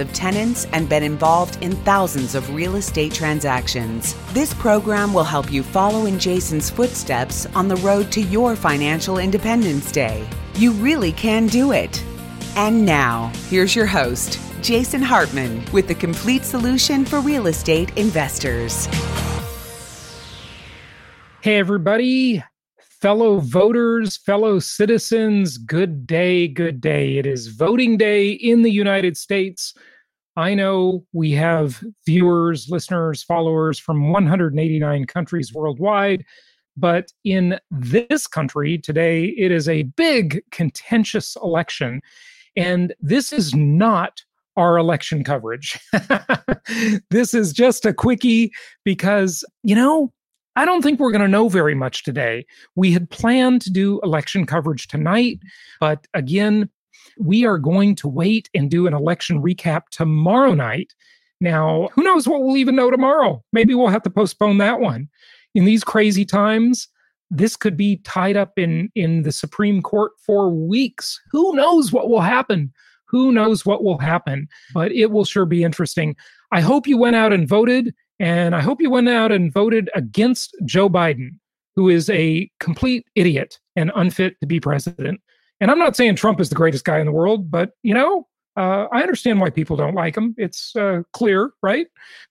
of tenants, and been involved in thousands of real estate transactions. This program will help you follow in Jason's footsteps on the road to your financial independence day. You really can do it. And now, here's your host, Jason Hartman, with the complete solution for real estate investors. Hey, everybody fellow voters, fellow citizens, good day, good day. It is voting day in the United States. I know we have viewers, listeners, followers from 189 countries worldwide, but in this country today, it is a big, contentious election. And this is not our election coverage. this is just a quickie because, you know, I don't think we're going to know very much today. We had planned to do election coverage tonight, but again, we are going to wait and do an election recap tomorrow night. Now, who knows what we'll even know tomorrow? Maybe we'll have to postpone that one. In these crazy times, this could be tied up in in the Supreme Court for weeks. Who knows what will happen? Who knows what will happen? But it will sure be interesting. I hope you went out and voted. And I hope you went out and voted against Joe Biden, who is a complete idiot and unfit to be president. And I'm not saying Trump is the greatest guy in the world, but you know, uh, I understand why people don't like him. It's uh, clear, right?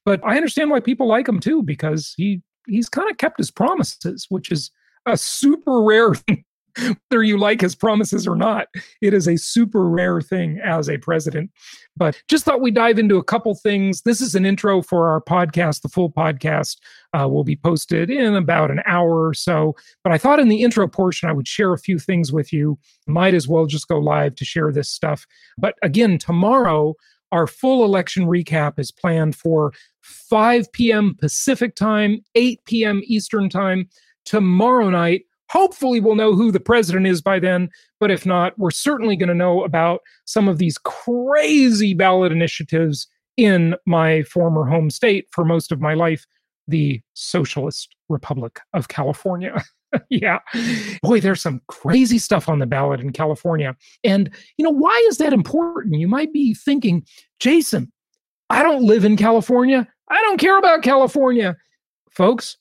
But I understand why people like him too because he he's kind of kept his promises, which is a super rare whether you like his promises or not. It is a super rare thing as a president. But just thought we'd dive into a couple things. This is an intro for our podcast. The full podcast uh, will be posted in about an hour or so. But I thought in the intro portion, I would share a few things with you. Might as well just go live to share this stuff. But again, tomorrow, our full election recap is planned for 5 p.m. Pacific time, 8 p.m. Eastern time. Tomorrow night, Hopefully, we'll know who the president is by then. But if not, we're certainly going to know about some of these crazy ballot initiatives in my former home state for most of my life, the Socialist Republic of California. yeah. Boy, there's some crazy stuff on the ballot in California. And, you know, why is that important? You might be thinking, Jason, I don't live in California. I don't care about California. Folks,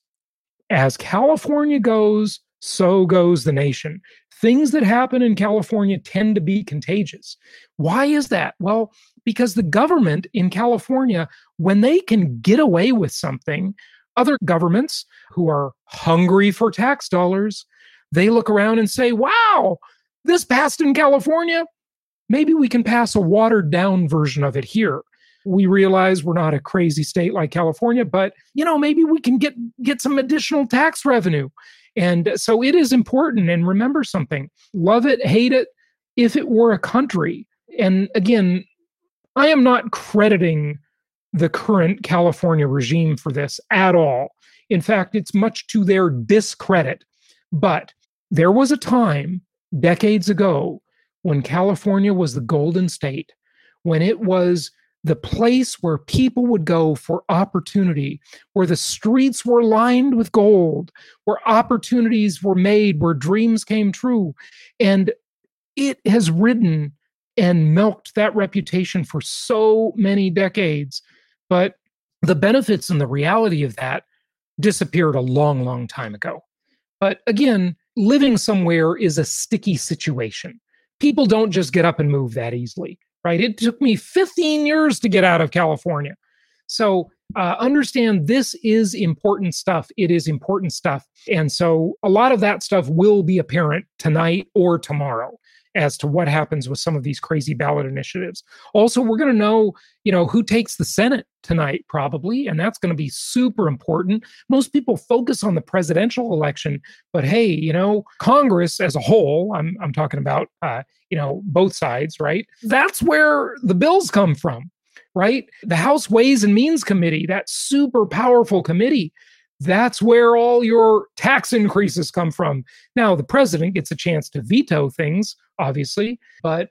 as California goes, so goes the nation. Things that happen in California tend to be contagious. Why is that? Well, because the government in California, when they can get away with something, other governments who are hungry for tax dollars, they look around and say, wow, this passed in California. Maybe we can pass a watered down version of it here we realize we're not a crazy state like California, but you know, maybe we can get get some additional tax revenue. And so it is important. And remember something love it, hate it, if it were a country. And again, I am not crediting the current California regime for this at all. In fact, it's much to their discredit. But there was a time decades ago when California was the golden state, when it was the place where people would go for opportunity, where the streets were lined with gold, where opportunities were made, where dreams came true. And it has ridden and milked that reputation for so many decades. But the benefits and the reality of that disappeared a long, long time ago. But again, living somewhere is a sticky situation. People don't just get up and move that easily right? It took me 15 years to get out of California. So uh, understand this is important stuff. It is important stuff. And so a lot of that stuff will be apparent tonight or tomorrow as to what happens with some of these crazy ballot initiatives. Also, we're going to know, you know, who takes the Senate tonight probably, and that's going to be super important. Most people focus on the presidential election, but hey, you know, Congress as a whole, I'm I'm talking about uh, you know, both sides, right? That's where the bills come from right? The House Ways and Means Committee, that super powerful committee, that's where all your tax increases come from. Now, the president gets a chance to veto things, obviously, but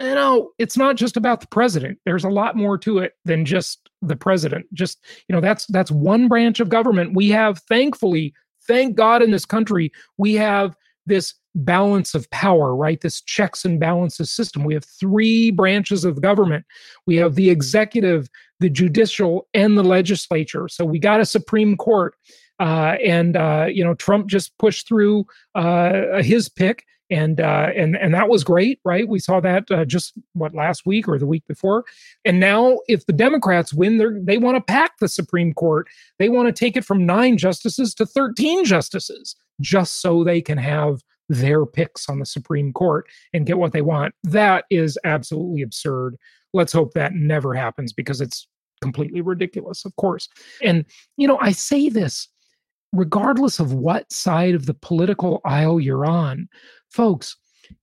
you know, it's not just about the president. There's a lot more to it than just the president. Just, you know, that's that's one branch of government. We have thankfully, thank God in this country, we have this balance of power, right? This checks and balances system. We have three branches of government. We have the executive, the judicial, and the legislature. So we got a Supreme Court. Uh, and uh, you know, Trump just pushed through uh, his pick, and uh, and and that was great, right? We saw that uh, just what last week or the week before, and now if the Democrats win, they they want to pack the Supreme Court. They want to take it from nine justices to thirteen justices, just so they can have their picks on the Supreme Court and get what they want. That is absolutely absurd. Let's hope that never happens because it's completely ridiculous, of course. And, you know, I say this regardless of what side of the political aisle you're on, folks,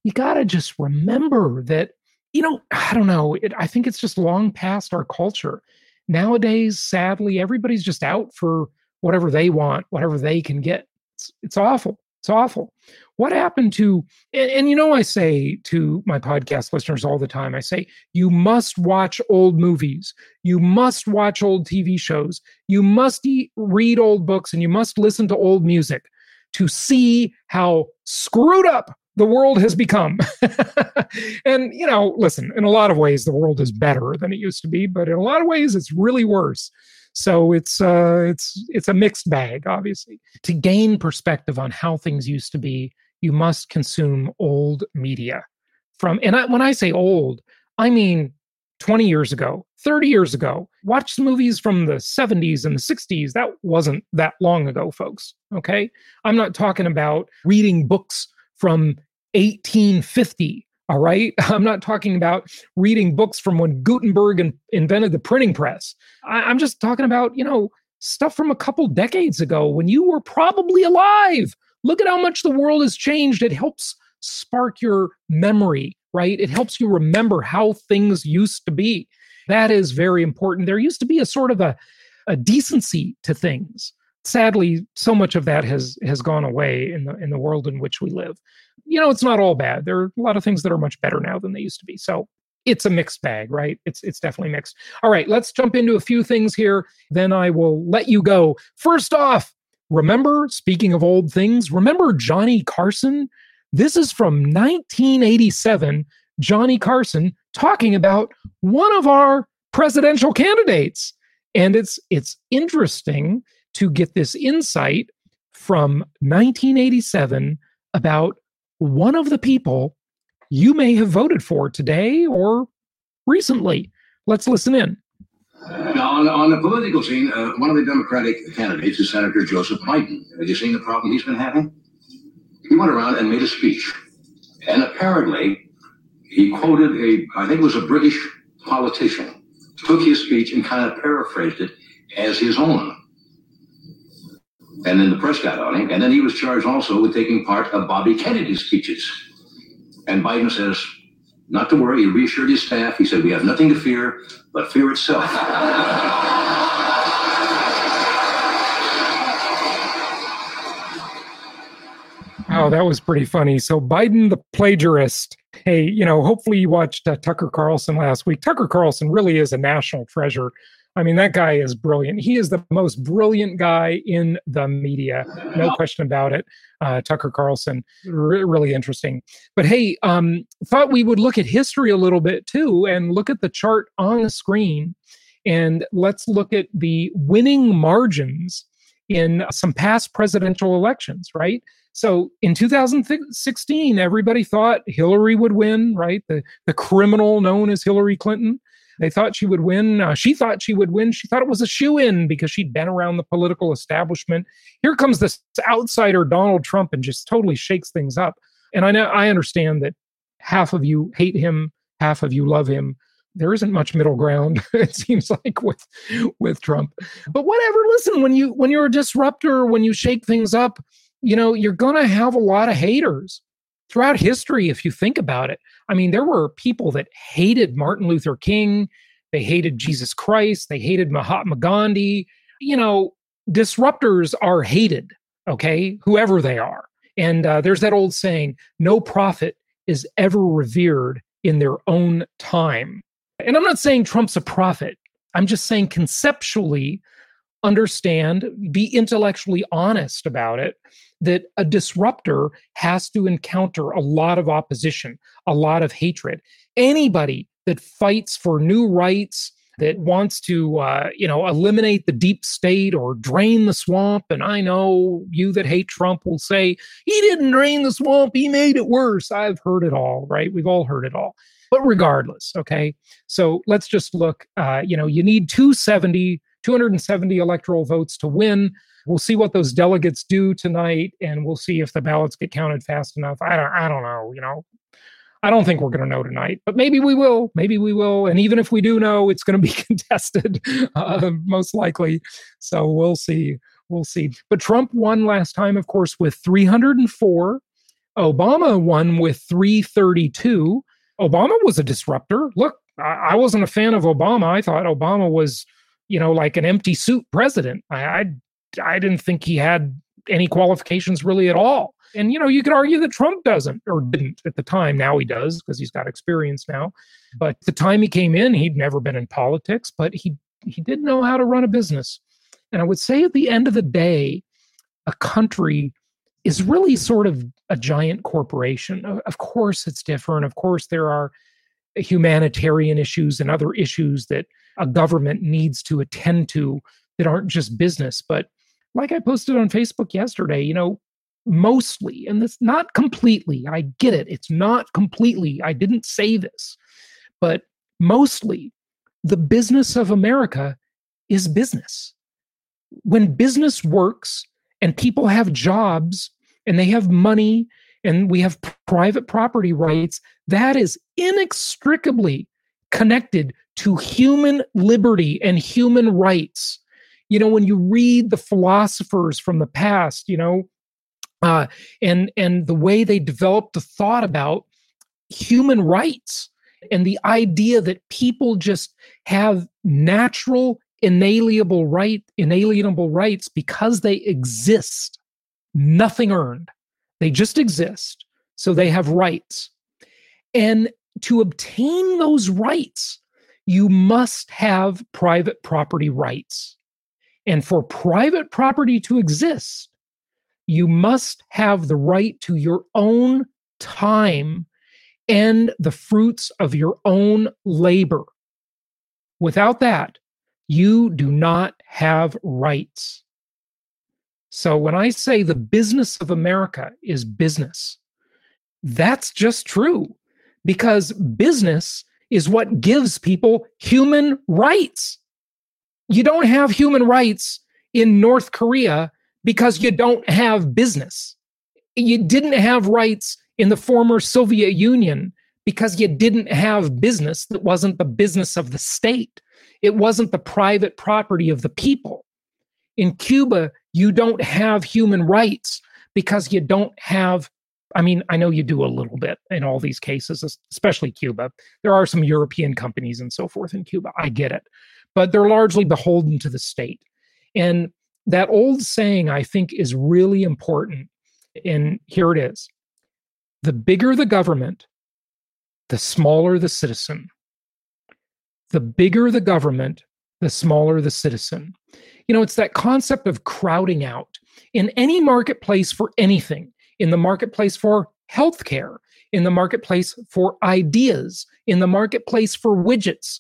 you got to just remember that, you know, I don't know, it, I think it's just long past our culture. Nowadays, sadly, everybody's just out for whatever they want, whatever they can get. It's, it's awful. It's awful. What happened to, and, and, you know, I say to my podcast listeners all the time, I say, you must watch old movies. You must watch old TV shows. You must eat, read old books and you must listen to old music to see how screwed up the world has become. and, you know, listen, in a lot of ways, the world is better than it used to be, but in a lot of ways, it's really worse. So it's uh, it's it's a mixed bag, obviously. To gain perspective on how things used to be, you must consume old media. From and I, when I say old, I mean 20 years ago, 30 years ago. Watch movies from the 70s and the 60s. That wasn't that long ago, folks. Okay. I'm not talking about reading books from 1850 all right. I'm not talking about reading books from when Gutenberg in, invented the printing press. I'm just talking about, you know, stuff from a couple decades ago when you were probably alive. Look at how much the world has changed. It helps spark your memory, right? It helps you remember how things used to be. That is very important. There used to be a sort of a, a decency to things sadly so much of that has has gone away in the in the world in which we live. You know it's not all bad. There are a lot of things that are much better now than they used to be. So it's a mixed bag right? It's it's definitely mixed. All right let's jump into a few things here. Then i will let you go. First off remember speaking of old things remember johnny carson? This is from 1987 johnny carson talking about one of our presidential candidates. And it's it's interesting to get this insight from 1987 about one of the people you may have voted for today or recently. Let's listen in. Now, on, on the political scene, uh, one of the Democratic candidates is Senator Joseph Biden. Have you seen the problem he's been having? He went around and made a speech. And apparently, he quoted a, I think it was a British politician, took his speech and kind of paraphrased it as his own. And then the press got on him. And then he was charged also with taking part of Bobby Kennedy's speeches. And Biden says, not to worry. He reassured his staff. He said, we have nothing to fear but fear itself. Oh, that was pretty funny. So Biden, the plagiarist. Hey, you know, hopefully you watched uh, Tucker Carlson last week. Tucker Carlson really is a national treasure. I mean, that guy is brilliant. He is the most brilliant guy in the media, no question about it. Uh, Tucker Carlson, really interesting. But hey, um, thought we would look at history a little bit too, and look at the chart on the screen, and let's look at the winning margins in some past presidential elections. Right. So in 2016, everybody thought Hillary would win. Right, the the criminal known as Hillary Clinton. They thought she would win. Uh, she thought she would win. She thought it was a shoe in because she'd been around the political establishment. Here comes this outsider, Donald Trump, and just totally shakes things up. And I know I understand that half of you hate him, half of you love him. There isn't much middle ground, it seems like with with Trump. But whatever. Listen, when you when you're a disruptor, when you shake things up, you know you're gonna have a lot of haters throughout history, if you think about it. I mean, there were people that hated Martin Luther King. they hated Jesus Christ, they hated Mahatma Gandhi. You know, disruptors are hated, okay, whoever they are. And uh, there's that old saying no prophet is ever revered in their own time. And I'm not saying Trump's a prophet. I'm just saying conceptually, understand, be intellectually honest about it, that a disruptor has to encounter a lot of opposition, a lot of hatred. Anybody that fights for new rights, that wants to, uh, you know, eliminate the deep state or drain the swamp. And I know you that hate Trump will say, he didn't drain the swamp, he made it worse. I've heard it all, right? We've all heard it all. But regardless, okay. So let's just look, uh, you know, you need 270, 270 electoral votes to win. We'll see what those delegates do tonight, and we'll see if the ballots get counted fast enough. I don't, I don't know. You know, I don't think we're going to know tonight, but maybe we will. Maybe we will. And even if we do know, it's going to be contested, uh, most likely. So we'll see. We'll see. But Trump won last time, of course, with 304. Obama won with 332. Obama was a disruptor. Look, I, I wasn't a fan of Obama. I thought Obama was, you know, like an empty suit president. I, I, I didn't think he had any qualifications really at all. And you know, you could argue that Trump doesn't or didn't at the time. Now he does because he's got experience now. But the time he came in, he'd never been in politics, but he he did know how to run a business. And I would say at the end of the day, a country is really sort of a giant corporation. Of course, it's different. Of course, there are humanitarian issues and other issues that a government needs to attend to that aren't just business. But like I posted on Facebook yesterday, you know, mostly, and it's not completely, I get it, it's not completely, I didn't say this, but mostly the business of America is business. When business works and people have jobs and they have money and we have private property rights, that is inextricably connected to human liberty and human rights. You know, when you read the philosophers from the past, you know, uh, and and the way they developed the thought about human rights and the idea that people just have natural inalienable right inalienable rights because they exist nothing earned they just exist so they have rights and to obtain those rights you must have private property rights and for private property to exist you must have the right to your own time and the fruits of your own labor. Without that, you do not have rights. So when I say the business of America is business, that's just true because business is what gives people human rights. You don't have human rights in North Korea because you don't have business. You didn't have rights in the former Soviet Union because you didn't have business that wasn't the business of the state. It wasn't the private property of the people. In Cuba, you don't have human rights because you don't have I mean, I know you do a little bit in all these cases, especially Cuba. There are some European companies and so forth in Cuba. I get it. But they're largely beholden to the state. And that old saying I think is really important. And here it is the bigger the government, the smaller the citizen. The bigger the government, the smaller the citizen. You know, it's that concept of crowding out in any marketplace for anything, in the marketplace for healthcare, in the marketplace for ideas, in the marketplace for widgets.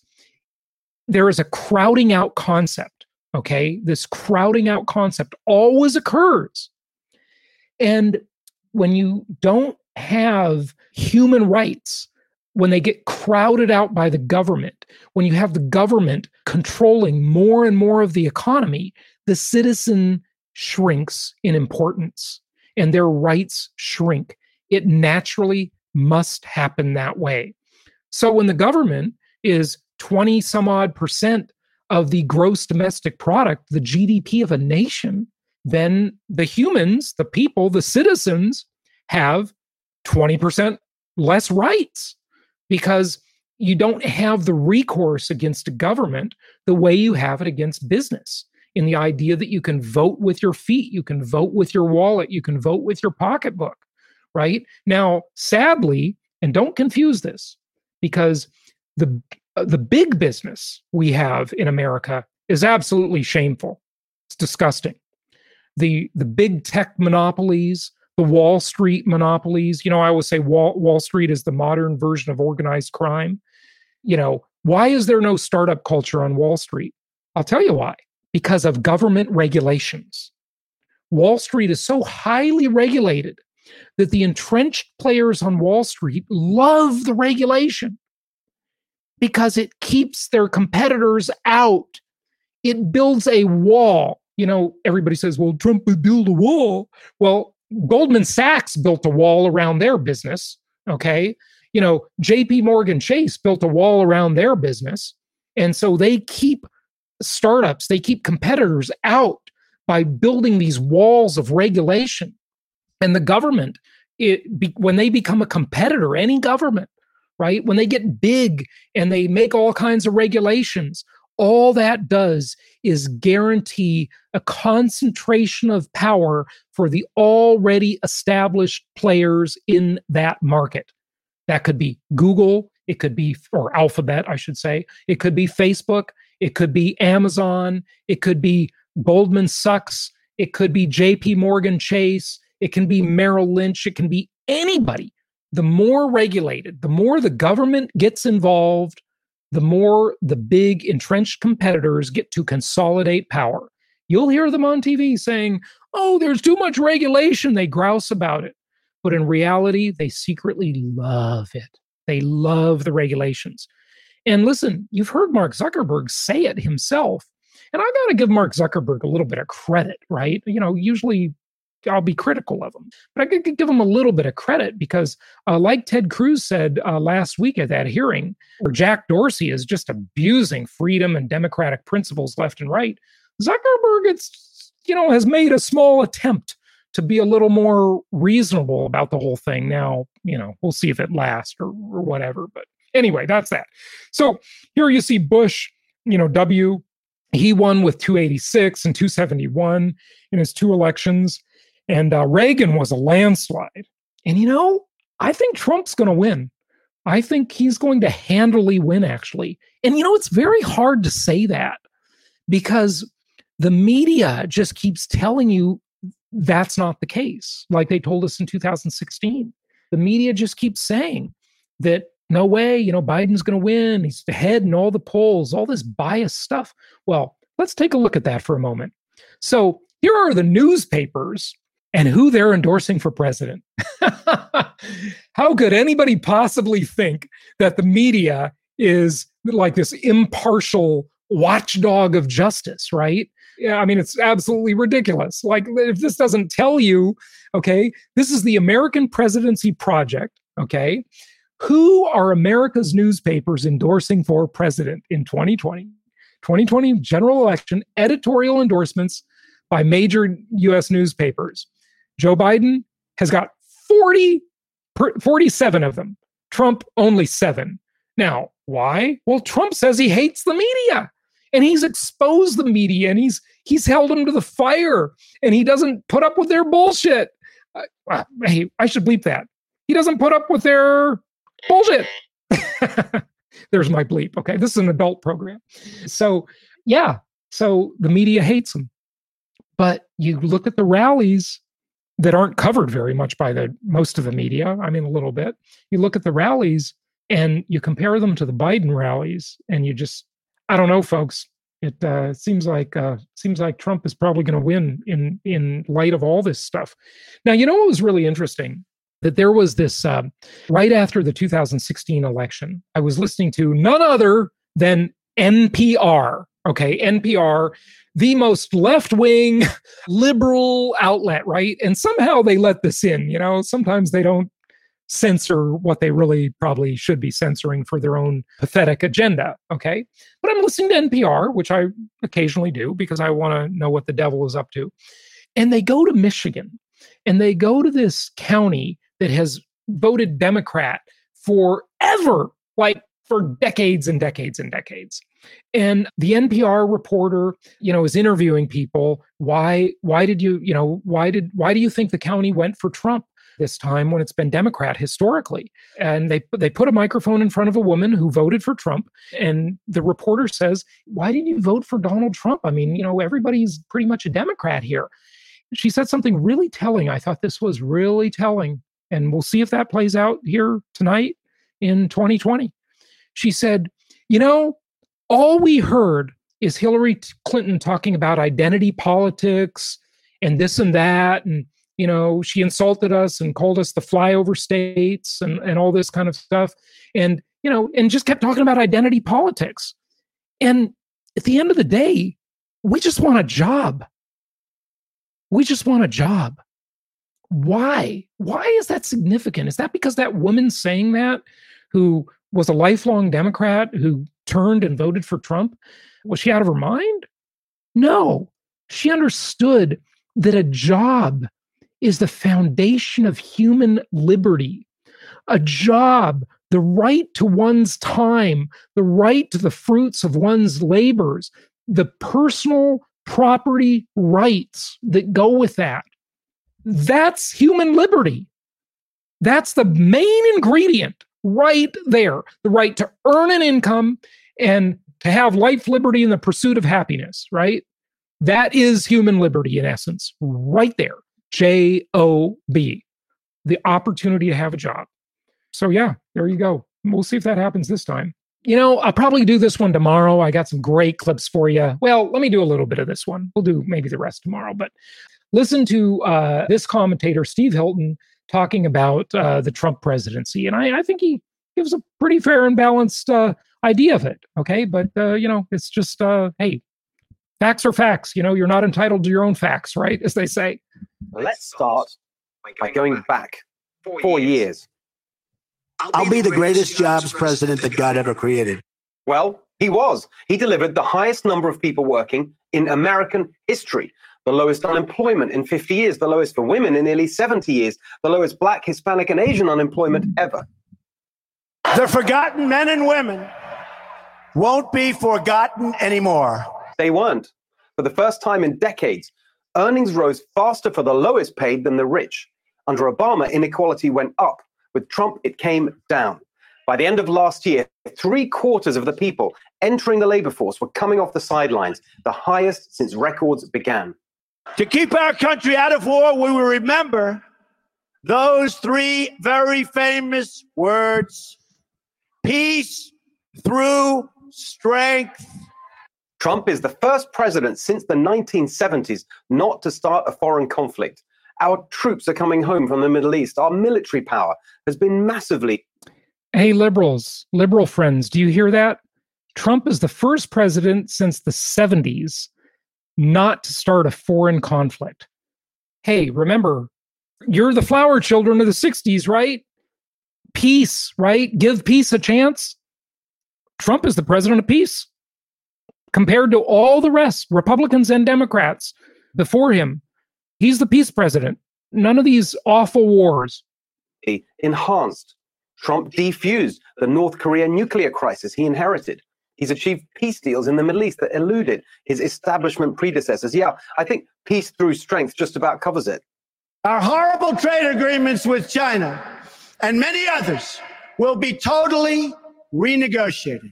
There is a crowding out concept. Okay. This crowding out concept always occurs. And when you don't have human rights, when they get crowded out by the government, when you have the government controlling more and more of the economy, the citizen shrinks in importance and their rights shrink. It naturally must happen that way. So when the government is 20 some odd percent of the gross domestic product, the GDP of a nation, then the humans, the people, the citizens have 20% less rights because you don't have the recourse against a government the way you have it against business in the idea that you can vote with your feet, you can vote with your wallet, you can vote with your pocketbook, right? Now, sadly, and don't confuse this because the uh, the big business we have in America is absolutely shameful. It's disgusting. The the big tech monopolies, the Wall Street monopolies, you know, I always say Wall, Wall Street is the modern version of organized crime. You know, why is there no startup culture on Wall Street? I'll tell you why because of government regulations. Wall Street is so highly regulated that the entrenched players on Wall Street love the regulation because it keeps their competitors out. It builds a wall. You know, everybody says, well, Trump would build a wall. Well, Goldman Sachs built a wall around their business. Okay. You know, JP Morgan Chase built a wall around their business. And so they keep startups, they keep competitors out by building these walls of regulation. And the government, it, be, when they become a competitor, any government, right, when they get big and they make all kinds of regulations, all that does is guarantee a concentration of power for the already established players in that market. That could be Google, it could be, or Alphabet, I should say, it could be Facebook, it could be Amazon. It could be Goldman Sachs. It could be JP Morgan Chase. It can be Merrill Lynch. It can be anybody. The more regulated, the more the government gets involved, the more the big entrenched competitors get to consolidate power. You'll hear them on TV saying, oh, there's too much regulation. They grouse about it. But in reality, they secretly love it. They love the regulations. And listen, you've heard Mark Zuckerberg say it himself. And I got to give Mark Zuckerberg a little bit of credit, right? You know, usually I'll be critical of him, but I could give him a little bit of credit because, uh, like Ted Cruz said uh, last week at that hearing, where Jack Dorsey is just abusing freedom and democratic principles left and right, Zuckerberg, it's you know, has made a small attempt to be a little more reasonable about the whole thing. Now, you know, we'll see if it lasts or, or whatever, but Anyway, that's that. So here you see Bush, you know, W, he won with 286 and 271 in his two elections. And uh, Reagan was a landslide. And, you know, I think Trump's going to win. I think he's going to handily win, actually. And, you know, it's very hard to say that because the media just keeps telling you that's not the case, like they told us in 2016. The media just keeps saying that no way, you know, Biden's going to win. He's ahead in all the polls, all this bias stuff. Well, let's take a look at that for a moment. So here are the newspapers and who they're endorsing for president. How could anybody possibly think that the media is like this impartial watchdog of justice, right? Yeah, I mean, it's absolutely ridiculous. Like, if this doesn't tell you, okay, this is the American Presidency Project, okay? Who are America's newspapers endorsing for president in 2020? 2020 general election editorial endorsements by major US newspapers. Joe Biden has got 40 47 of them. Trump only 7. Now, why? Well, Trump says he hates the media and he's exposed the media and he's he's held them to the fire and he doesn't put up with their bullshit. Uh, hey, I should bleep that. He doesn't put up with their bullshit. There's my bleep. Okay. This is an adult program. So, yeah. So the media hates them. But you look at the rallies that aren't covered very much by the most of the media. I mean, a little bit. You look at the rallies and you compare them to the Biden rallies, and you just, I don't know, folks. It uh, seems like uh, seems like Trump is probably going to win in in light of all this stuff. Now, you know what was really interesting that there was this uh, right after the 2016 election. I was listening to none other than NPR. Okay, NPR, the most left wing liberal outlet, right? And somehow they let this in. You know, sometimes they don't censor what they really probably should be censoring for their own pathetic agenda. Okay. But I'm listening to NPR, which I occasionally do because I want to know what the devil is up to. And they go to Michigan and they go to this county that has voted Democrat forever, like for decades and decades and decades. And the NPR reporter, you know, is interviewing people. Why, why did you, you know, why did, why do you think the county went for Trump? this time when it's been Democrat historically. And they they put a microphone in front of a woman who voted for Trump, and the reporter says, "Why did you vote for Donald Trump? I mean, you know, everybody's pretty much a Democrat here." She said something really telling. I thought this was really telling, and we'll see if that plays out here tonight in 2020. She said, "You know, all we heard is Hillary Clinton talking about identity politics." and this and that and you know, she insulted us and called us the flyover states and, and all this kind of stuff. And, you know, and just kept talking about identity politics. And at the end of the day, we just want a job. We just want a job. Why? Why is that significant? Is that because that woman saying that, who was a lifelong Democrat who turned and voted for Trump, was she out of her mind? No. She understood that a job is the foundation of human liberty. A job, the right to one's time, the right to the fruits of one's labors, the personal property rights that go with that. That's human liberty. That's the main ingredient right there the right to earn an income and to have life, liberty, and the pursuit of happiness, right? That is human liberty in essence, right there. J O B, the opportunity to have a job. So, yeah, there you go. We'll see if that happens this time. You know, I'll probably do this one tomorrow. I got some great clips for you. Well, let me do a little bit of this one. We'll do maybe the rest tomorrow. But listen to uh, this commentator, Steve Hilton, talking about uh, the Trump presidency. And I, I, think he gives a pretty fair and balanced uh, idea of it. Okay. But, uh, you know, it's just, uh, hey, facts are facts. You know, you're not entitled to your own facts, right? As they say. Let's start by going back four years. I'll be the greatest jobs president that God ever created. Well, he was. He delivered the highest number of people working in American history, the lowest unemployment in 50 years, the lowest for women in nearly 70 years, the lowest black, Hispanic, and Asian unemployment ever. The forgotten men and women won't be forgotten anymore. They weren't. For the first time in decades, earnings rose faster for the lowest paid than the rich. Under Obama, inequality went up. With Trump, it came down. By the end of last year, three quarters of the people entering the labor force were coming off the sidelines, the highest since records began. To keep our country out of war, we will remember those three very famous words peace through strength Trump is the first president since the 1970s not to start a foreign conflict. Our troops are coming home from the Middle East. Our military power has been massively. Hey, liberals, liberal friends, do you hear that? Trump is the first president since the 70s not to start a foreign conflict. Hey, remember, you're the flower children of the 60s, right? Peace, right? Give peace a chance. Trump is the president of peace compared to all the rest, Republicans and Democrats before him. He's the peace president. None of these awful wars. He enhanced. Trump defused the North Korea nuclear crisis he inherited. He's achieved peace deals in the Middle East that eluded his establishment predecessors. Yeah, I think peace through strength just about covers it. Our horrible trade agreements with China and many others will be totally renegotiated.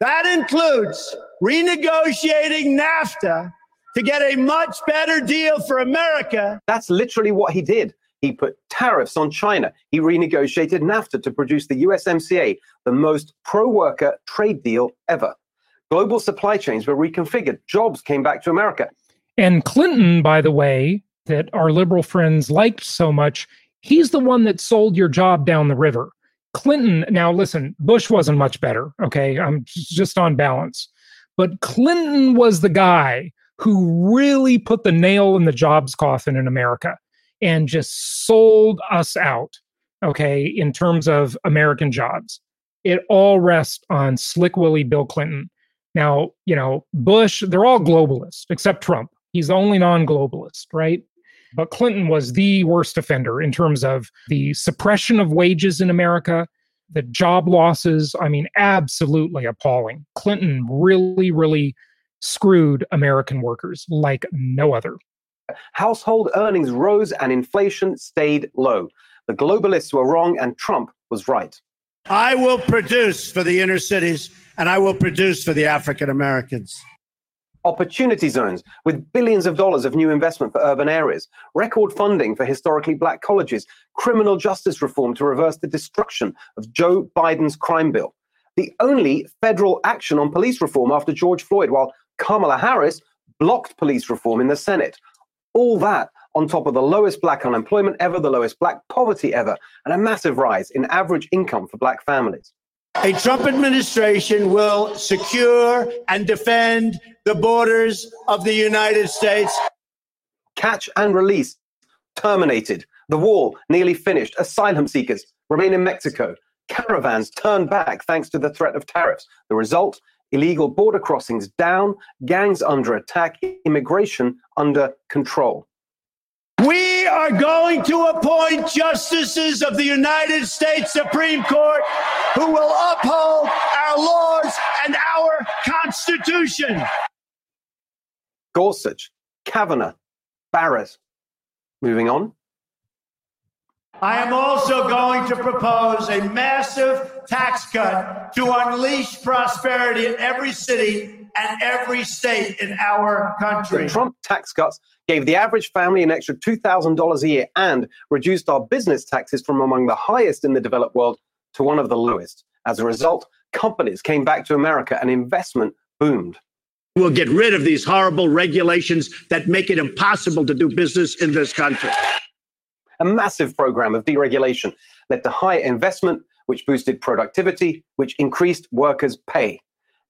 That includes renegotiating NAFTA to get a much better deal for America. That's literally what he did. He put tariffs on China. He renegotiated NAFTA to produce the USMCA, the most pro worker trade deal ever. Global supply chains were reconfigured. Jobs came back to America. And Clinton, by the way, that our liberal friends liked so much, he's the one that sold your job down the river. Clinton, now listen, Bush wasn't much better. Okay. I'm just on balance. But Clinton was the guy who really put the nail in the jobs coffin in America and just sold us out. Okay. In terms of American jobs, it all rests on Slick Willie Bill Clinton. Now, you know, Bush, they're all globalists except Trump. He's the only non globalist, right? But Clinton was the worst offender in terms of the suppression of wages in America, the job losses, I mean, absolutely appalling. Clinton really, really screwed American workers like no other. Household earnings rose and inflation stayed low. The globalists were wrong and Trump was right. I will produce for the inner cities and I will produce for the African Americans. Opportunity zones with billions of dollars of new investment for urban areas, record funding for historically black colleges, criminal justice reform to reverse the destruction of Joe Biden's crime bill. The only federal action on police reform after George Floyd, while Kamala Harris blocked police reform in the Senate. All that on top of the lowest black unemployment ever, the lowest black poverty ever, and a massive rise in average income for black families. A Trump administration will secure and defend the borders of the United States. Catch and release terminated. The wall nearly finished. Asylum seekers remain in Mexico. Caravans turned back thanks to the threat of tariffs. The result illegal border crossings down, gangs under attack, immigration under control. We are going to appoint justices of the United States Supreme Court who will uphold our laws and our Constitution. Gorsuch, Kavanaugh, Barrett. Moving on. I am also going to propose a massive tax cut to unleash prosperity in every city and every state in our country. The Trump tax cuts gave the average family an extra $2,000 a year and reduced our business taxes from among the highest in the developed world to one of the lowest. As a result, companies came back to America and investment boomed. We'll get rid of these horrible regulations that make it impossible to do business in this country. A massive program of deregulation led to higher investment, which boosted productivity, which increased workers' pay.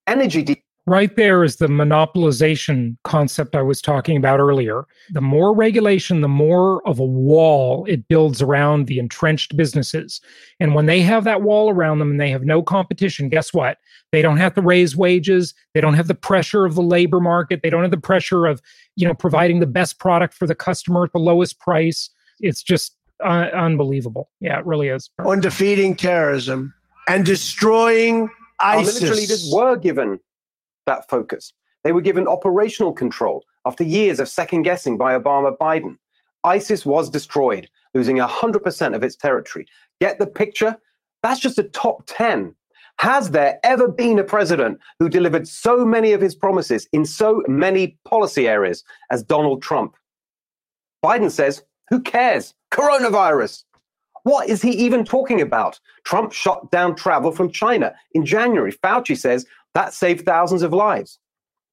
Energy de- Right there is the monopolization concept I was talking about earlier. The more regulation, the more of a wall it builds around the entrenched businesses. And when they have that wall around them and they have no competition, guess what? They don't have to raise wages. They don't have the pressure of the labor market. They don't have the pressure of, you know, providing the best product for the customer at the lowest price. It's just uh, unbelievable. Yeah, it really is. On defeating terrorism and destroying ISIS. Our military leaders were given that focus. They were given operational control after years of second guessing by Obama Biden. ISIS was destroyed, losing 100% of its territory. Get the picture? That's just a top 10. Has there ever been a president who delivered so many of his promises in so many policy areas as Donald Trump? Biden says, who cares? Coronavirus. What is he even talking about? Trump shut down travel from China in January. Fauci says that saved thousands of lives.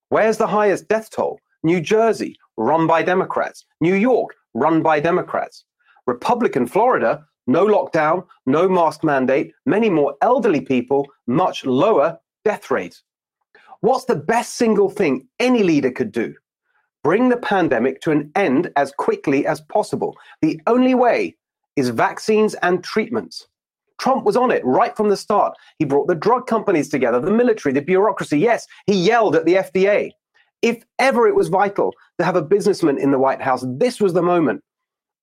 Where's the highest death toll? New Jersey, run by Democrats. New York, run by Democrats. Republican Florida, no lockdown, no mask mandate, many more elderly people, much lower death rate. What's the best single thing any leader could do? Bring the pandemic to an end as quickly as possible. The only way is vaccines and treatments. Trump was on it right from the start. He brought the drug companies together, the military, the bureaucracy. Yes, he yelled at the FDA. If ever it was vital to have a businessman in the White House, this was the moment.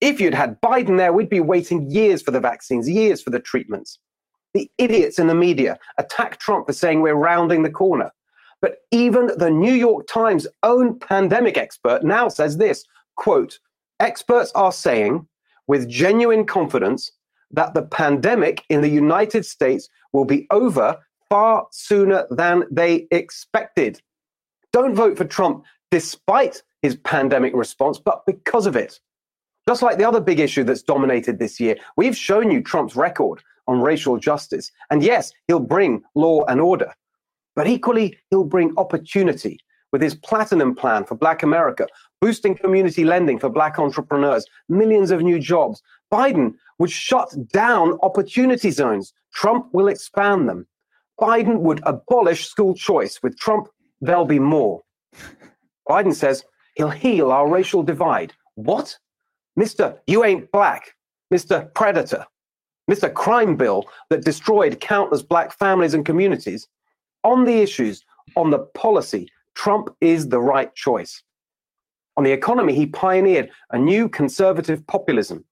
If you'd had Biden there, we'd be waiting years for the vaccines, years for the treatments. The idiots in the media attack Trump for saying we're rounding the corner. But even the New York Times own pandemic expert now says this quote, experts are saying with genuine confidence that the pandemic in the United States will be over far sooner than they expected. Don't vote for Trump despite his pandemic response, but because of it. Just like the other big issue that's dominated this year, we've shown you Trump's record on racial justice. And yes, he'll bring law and order, but equally, he'll bring opportunity with his platinum plan for Black America, boosting community lending for Black entrepreneurs, millions of new jobs. Biden would shut down opportunity zones. Trump will expand them. Biden would abolish school choice. With Trump, there'll be more. Biden says he'll heal our racial divide. What? Mr. You ain't black. Mr. Predator. Mr. Crime Bill that destroyed countless black families and communities. On the issues, on the policy, Trump is the right choice. On the economy, he pioneered a new conservative populism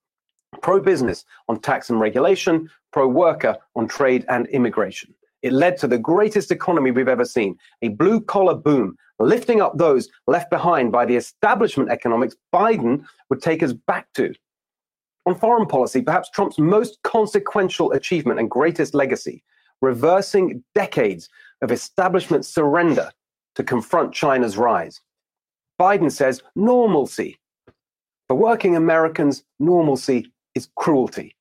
pro business on tax and regulation, pro worker on trade and immigration. It led to the greatest economy we've ever seen, a blue collar boom, lifting up those left behind by the establishment economics Biden would take us back to. On foreign policy, perhaps Trump's most consequential achievement and greatest legacy, reversing decades of establishment surrender to confront China's rise. Biden says normalcy. For working Americans, normalcy is cruelty.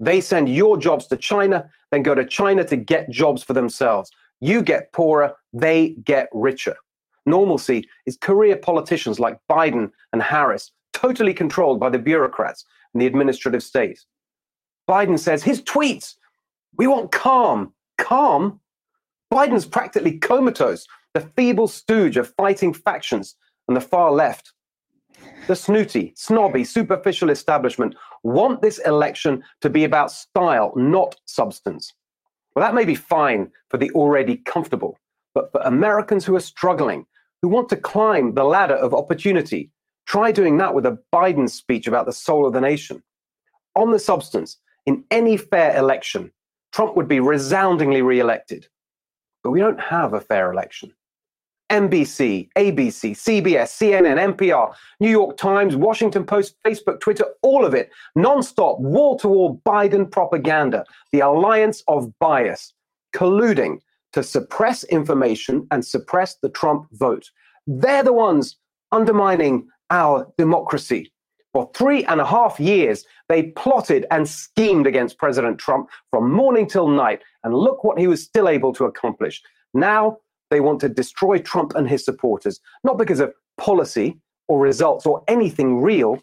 They send your jobs to China, then go to China to get jobs for themselves. You get poorer, they get richer. Normalcy is career politicians like Biden and Harris, totally controlled by the bureaucrats and the administrative state. Biden says his tweets, we want calm. Calm? Biden's practically comatose, the feeble stooge of fighting factions and the far left. The snooty, snobby, superficial establishment want this election to be about style, not substance. Well, that may be fine for the already comfortable, but for Americans who are struggling, who want to climb the ladder of opportunity, try doing that with a Biden speech about the soul of the nation. On the substance, in any fair election, Trump would be resoundingly re-elected. But we don't have a fair election. NBC, ABC, CBS, CNN, NPR, New York Times, Washington Post, Facebook, Twitter, all of it, nonstop, wall to wall Biden propaganda, the alliance of bias, colluding to suppress information and suppress the Trump vote. They're the ones undermining our democracy. For three and a half years, they plotted and schemed against President Trump from morning till night. And look what he was still able to accomplish. Now they want to destroy Trump and his supporters, not because of policy or results or anything real,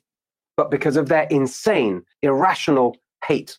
but because of their insane, irrational hate.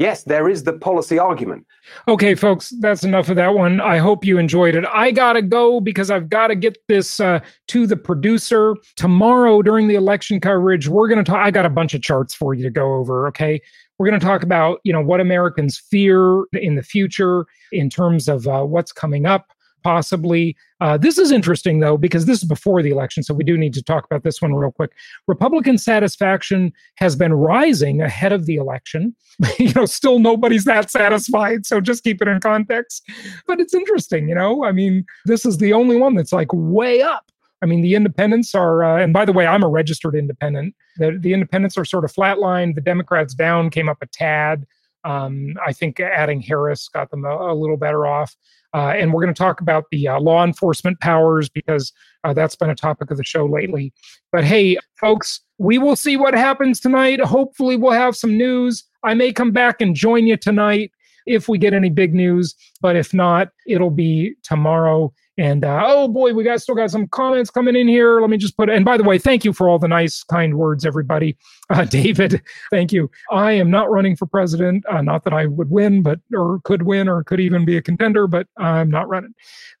Yes, there is the policy argument. Okay, folks, that's enough of that one. I hope you enjoyed it. I got to go because I've got to get this uh, to the producer. Tomorrow during the election coverage, we're going to talk. I got a bunch of charts for you to go over. Okay. We're going to talk about, you know, what Americans fear in the future in terms of uh, what's coming up possibly. Uh, this is interesting, though, because this is before the election, so we do need to talk about this one real quick. Republican satisfaction has been rising ahead of the election. you know, still nobody's that satisfied, so just keep it in context. But it's interesting, you know. I mean, this is the only one that's like way up. I mean, the independents are, uh, and by the way, I'm a registered independent. The, the independents are sort of flatlined. The Democrats down came up a tad. Um, I think adding Harris got them a, a little better off. Uh, and we're going to talk about the uh, law enforcement powers because uh, that's been a topic of the show lately. But hey, folks, we will see what happens tonight. Hopefully, we'll have some news. I may come back and join you tonight if we get any big news. But if not, it'll be tomorrow. And uh, oh boy, we got still got some comments coming in here. Let me just put. And by the way, thank you for all the nice, kind words, everybody. Uh, David, thank you. I am not running for president. Uh, not that I would win, but or could win, or could even be a contender, but I'm not running.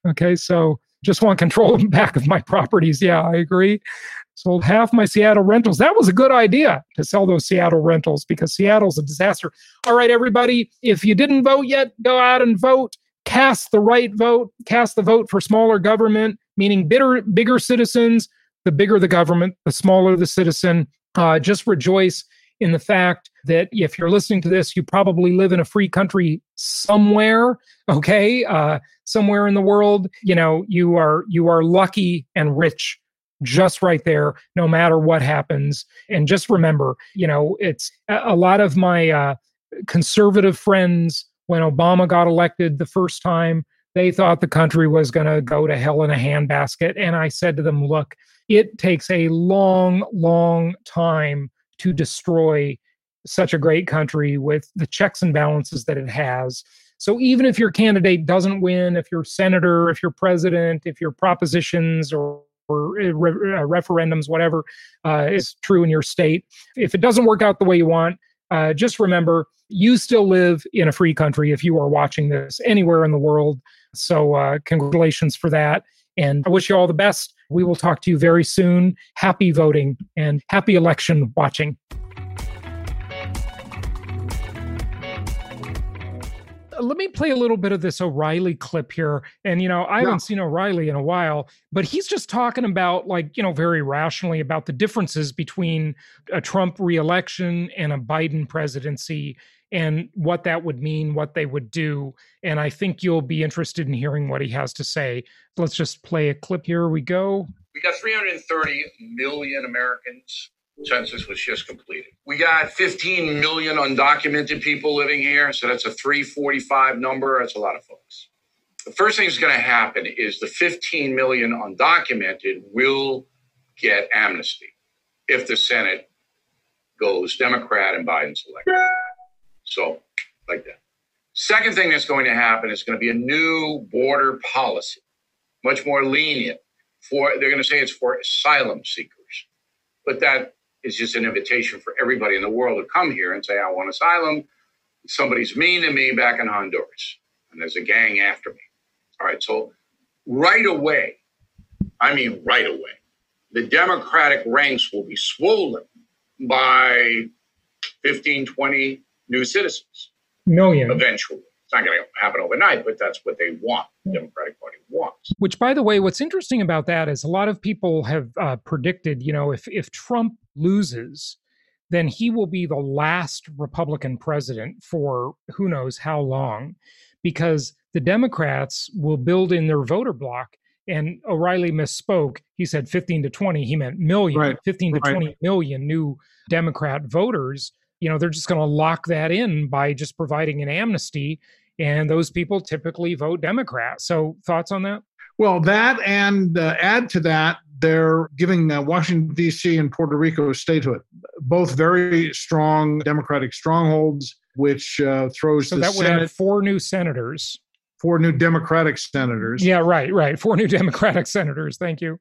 Okay, so just want control back of my properties. Yeah, I agree. Sold half my Seattle rentals. That was a good idea to sell those Seattle rentals because Seattle's a disaster. All right, everybody, if you didn't vote yet, go out and vote cast the right vote, cast the vote for smaller government, meaning bigger, bigger citizens. The bigger the government, the smaller the citizen. Uh, just rejoice in the fact that if you're listening to this, you probably live in a free country somewhere. Okay, uh, somewhere in the world. You know, you are you are lucky and rich just right there no matter what happens and just remember you know it's a, lot of my uh, conservative friends when Obama got elected the first time, they thought the country was going to go to hell in a handbasket. And I said to them, look, it takes a long, long time to destroy such a great country with the checks and balances that it has. So even if your candidate doesn't win, if you're senator, if you're president, if your propositions or or uh, re- uh, referendums, whatever uh, is true in your state. If it doesn't work out the way you want, uh, just remember you still live in a free country if you are watching this anywhere in the world. So, uh, congratulations for that. And I wish you all the best. We will talk to you very soon. Happy voting and happy election watching. Let me play a little bit of this O'Reilly clip here. And, you know, I haven't seen O'Reilly in a while, but he's just talking about, like, you know, very rationally about the differences between a Trump reelection and a Biden presidency and what that would mean, what they would do. And I think you'll be interested in hearing what he has to say. Let's just play a clip. Here we go. We got 330 million Americans. Census was just completed. We got 15 million undocumented people living here. So that's a 345 number. That's a lot of folks. The first thing that's going to happen is the 15 million undocumented will get amnesty if the Senate goes Democrat and Biden's elected. So, like that. Second thing that's going to happen is going to be a new border policy, much more lenient. For they're going to say it's for asylum seekers, but that is just an invitation for everybody in the world to come here and say, "I want asylum." Somebody's mean to me back in Honduras, and there's a gang after me. All right, so right away, I mean right away, the Democratic ranks will be swollen by 15, 20 new citizens. Million. Eventually. It's not going to happen overnight, but that's what they want. The Democratic Party wants. Which, by the way, what's interesting about that is a lot of people have uh, predicted, you know, if if Trump loses, then he will be the last Republican president for who knows how long, because the Democrats will build in their voter block. And O'Reilly misspoke. He said 15 to 20. He meant million, right. 15 to right. 20 million new Democrat voters you know they're just going to lock that in by just providing an amnesty and those people typically vote democrat. So thoughts on that? Well that and uh, add to that they're giving uh, washington d.c and puerto rico statehood both very strong democratic strongholds which uh, throws so the that would Senate, have four new senators. Four new democratic senators. Yeah right right. Four new democratic senators. Thank you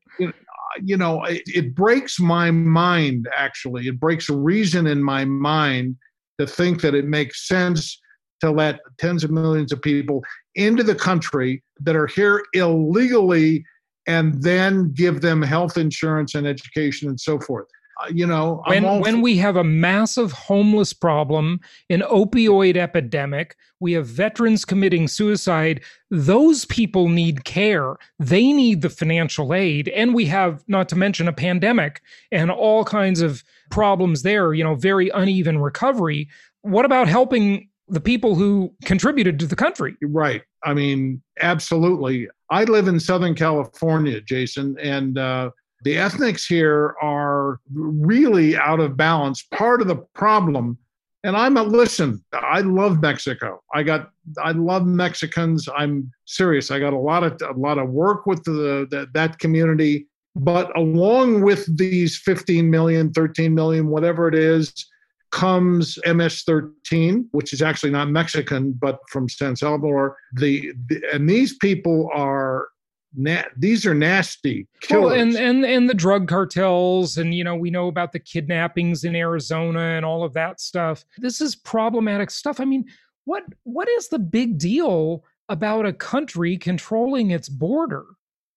you know, it, it, breaks my mind, actually. It breaks reason in my mind to think that it makes sense to let tens of millions of people into the country that are here illegally and then give them health insurance and education and so forth. Uh, you know, when, when we have a massive homeless problem, an opioid epidemic, we have veterans committing suicide. Those people need care. They need the financial aid. And we have, not to mention, a pandemic and all kinds of problems there, you know, very uneven recovery. What about helping the people who contributed to the country? Right. I mean, absolutely. I live in Southern California, Jason, and uh, the ethnics here are really out of balance. Part of the problem, and I'm a listen, I love Mexico. I got I love Mexicans. I'm serious. I got a lot of a lot of work with the, the that community. But along with these 15 million, 13 million, whatever it is, comes MS-13, which is actually not Mexican, but from San Salvador. The, the and these people are Na- these are nasty killers. Well, and and and the drug cartels, and you know we know about the kidnappings in Arizona and all of that stuff. This is problematic stuff. I mean, what what is the big deal about a country controlling its border?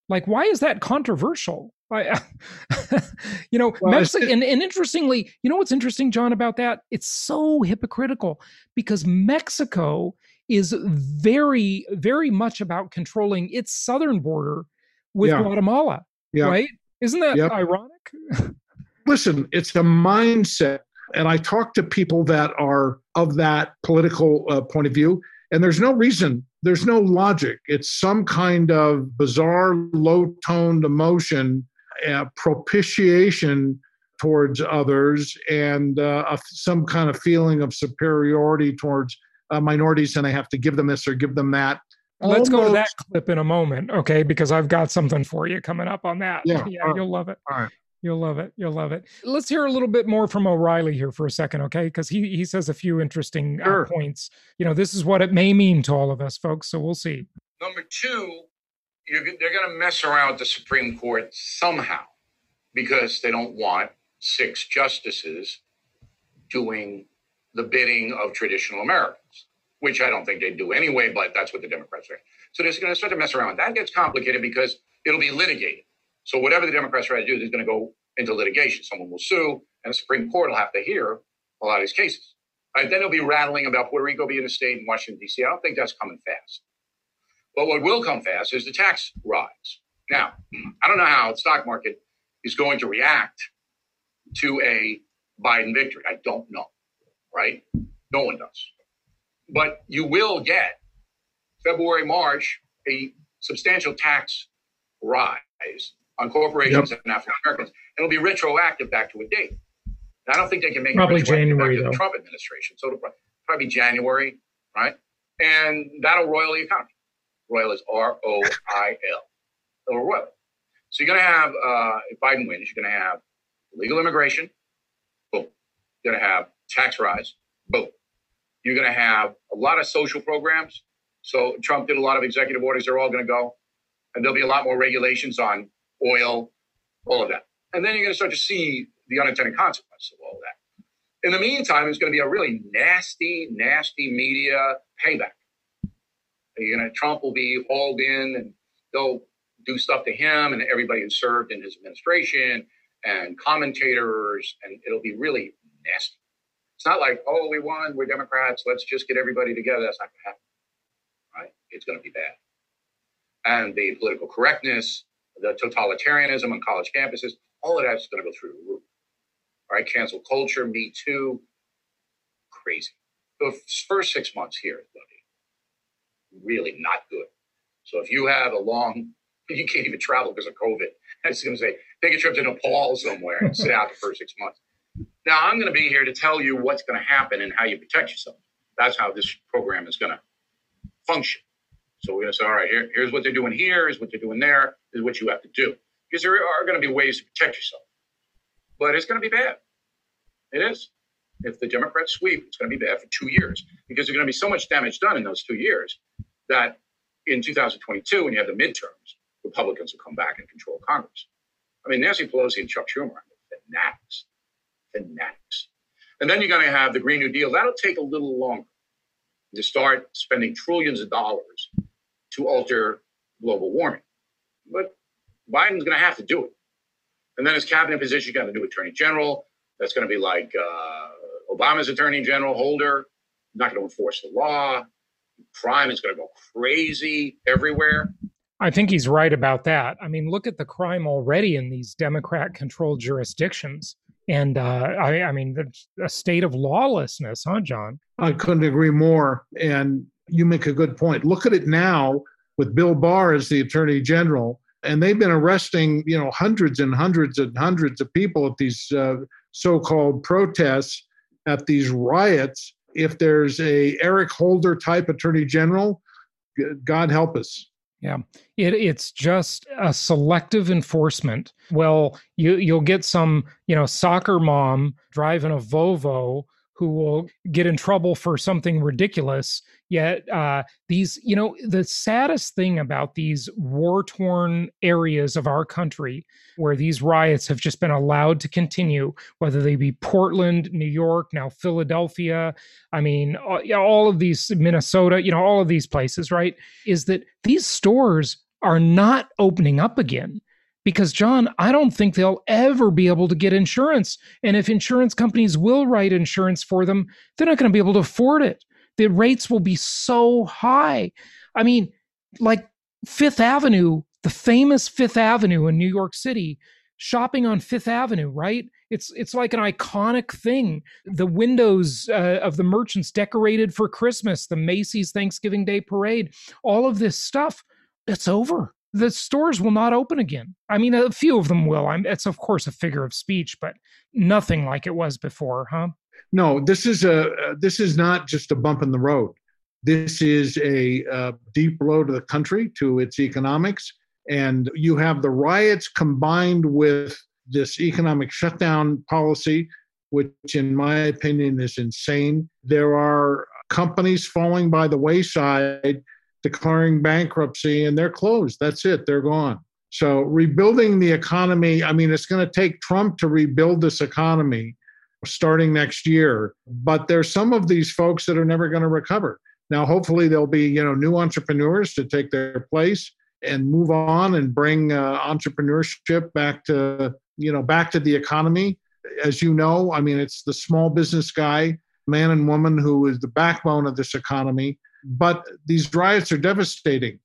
Like, why is that controversial? I, you know, well, Mexico, and, and interestingly, you know what's interesting, John, about that? It's so hypocritical because Mexico is very, very much about controlling its southern border with yeah. Guatemala. Yeah. Right? Isn't that yep. ironic? Listen, it's a mindset. And I talk to people that are of that political uh, point of view, and there's no reason, there's no logic. It's some kind of bizarre, low toned emotion, uh, propitiation towards others, and uh, some kind of feeling of superiority towards uh, minorities and I have to give them this or give them that. Let's go to that clip in a moment, okay? Because I've got something for you coming up on that. Yeah, yeah uh, you'll love it. All right. You'll love it. You'll love it. Let's hear a little bit more from O'Reilly here for a second, okay? Because he he says a few interesting uh, sure. uh, points. You know, this is what it may mean to all of us, folks. So we'll see. Number two, they're going to mess around with the Supreme Court somehow because they don't want six justices doing the bidding of traditional Americans, which I don't think they'd do anyway, but that's what the Democrats are. So they're going to start to mess around. That gets complicated because it'll be litigated. So whatever the Democrats try to do is going to go into litigation. Someone will sue, and the Supreme Court will have to hear a lot of these cases. Right, then they'll be rattling about Puerto Rico being a state in Washington, D.C. I don't think that's coming fast. But what will come fast is the tax rise. Now, I don't know how the stock market is going to react to a Biden victory. I don't know, right? No one does. But you will get February, March, a substantial tax rise on corporations yep. and African Americans. And it'll be retroactive back to a date. I don't think they can make probably it January the Trump administration. So it'll probably be January, right? And that'll roil the economy. Roil is R O I L. It'll roil. So you're going to have, uh, if Biden wins, you're going to have legal immigration. Boom. You're going to have tax rise. Boom. You're going to have a lot of social programs. So Trump did a lot of executive orders. They're all going to go. And there'll be a lot more regulations on oil, all of that. And then you're going to start to see the unintended consequences of all of that. In the meantime, it's going to be a really nasty, nasty media payback. You know, Trump will be hauled in and they'll do stuff to him and everybody who served in his administration and commentators, and it'll be really nasty. It's not like, oh, we won, we're Democrats, let's just get everybody together. That's not going to happen, right? It's going to be bad. And the political correctness, the totalitarianism on college campuses, all of that's going to go through the roof. All right, cancel culture, Me Too, crazy. The first six months here is going to be really not good. So if you have a long, you can't even travel because of COVID. I was going to say, take a trip to Nepal somewhere and sit out the first six months. Now I'm going to be here to tell you what's going to happen and how you protect yourself. That's how this program is going to function. So we're going to say, all right, here, here's what they're doing here, here's what they're doing there, is what you have to do. Because there are going to be ways to protect yourself. But it's going to be bad. It is. If the Democrats sweep, it's going to be bad for two years because there's going to be so much damage done in those two years that in 2022, when you have the midterms, Republicans will come back and control Congress. I mean, Nancy Pelosi and Chuck Schumer are fanatics, fanatics. And then you're going to have the Green New Deal. That'll take a little longer to start spending trillions of dollars to alter global warming. But Biden's going to have to do it. And then his cabinet position, you got a new attorney general. That's going to be like uh, Obama's attorney general Holder. Not going to enforce the law. Crime is going to go crazy everywhere. I think he's right about that. I mean, look at the crime already in these Democrat controlled jurisdictions. And uh, I, I mean, a state of lawlessness, huh, John? I couldn't agree more. And you make a good point. Look at it now with Bill Barr as the attorney general. And they've been arresting, you know, hundreds and hundreds and hundreds of people at these uh, so-called protests, at these riots. If there's a Eric Holder type attorney general, God help us. Yeah, it, it's just a selective enforcement. Well, you you'll get some you know soccer mom driving a Volvo who will get in trouble for something ridiculous. Yet uh, these, you know, the saddest thing about these war torn areas of our country where these riots have just been allowed to continue, whether they be Portland, New York, now Philadelphia, I mean, all of these, Minnesota, you know, all of these places, right? Is that these stores are not opening up again because John, I don't think they'll ever be able to get insurance. And if insurance companies will write insurance for them, they're not going to be able to afford it. The rates will be so high. I mean, like Fifth Avenue, the famous Fifth Avenue in New York City, shopping on Fifth Avenue, right? It's it's like an iconic thing. The windows uh, of the merchants decorated for Christmas, the Macy's Thanksgiving Day parade, all of this stuff, it's over the stores will not open again. I mean, a few of them will. I'm, it's of course a figure of speech, but nothing like it was before, huh? No, this is a uh, this is not just a bump in the road. This is a uh, deep blow to the country, to its economics, and you have the riots combined with this economic shutdown policy, which, in my opinion, is insane. There are companies falling by the wayside declaring bankruptcy and they're closed. That's it, they're gone. So, rebuilding the economy, I mean, it's going to take Trump to rebuild this economy starting next year. But there's some of these folks that are never going to recover. Now, hopefully, there'll be you know new entrepreneurs to take their place and move on and bring uh, entrepreneurship back to you know back to the economy. As you know, I mean, it's the small business guy man and woman who is the backbone of this economy. But these riots are devastating.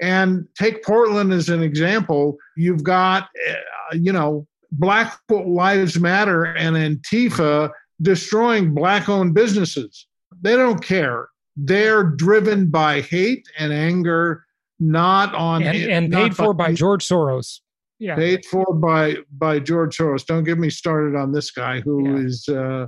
And take Portland as an example. You've got, uh, you know, Black Lives Matter and Antifa destroying black owned businesses. They don't care. They're driven by hate and anger, not on and, and paid for by, by George Soros. Yeah. Paid for by by George Soros. Don't get me started on this guy who yeah. is uh,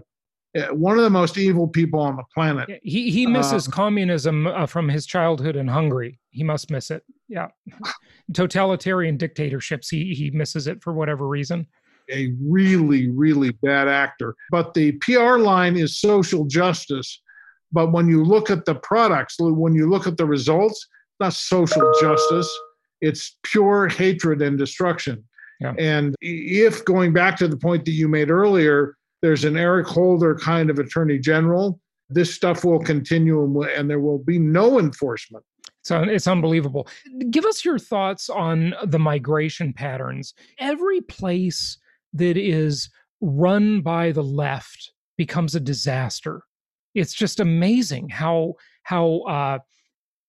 one of the most evil people on the planet. He he misses uh, communism uh, from his childhood in Hungary. He must miss it. Yeah, totalitarian dictatorships. He he misses it for whatever reason a really, really bad actor. But the PR line is social justice. But when you look at the products, when you look at the results, not social justice, it's pure hatred and destruction. Yeah. And if going back to the point that you made earlier, there's an Eric Holder kind of attorney general, this stuff will continue and, there will be no enforcement. So it's unbelievable. Give us your thoughts on the migration patterns. Every place that is run by the left becomes a disaster. It's just amazing how how uh,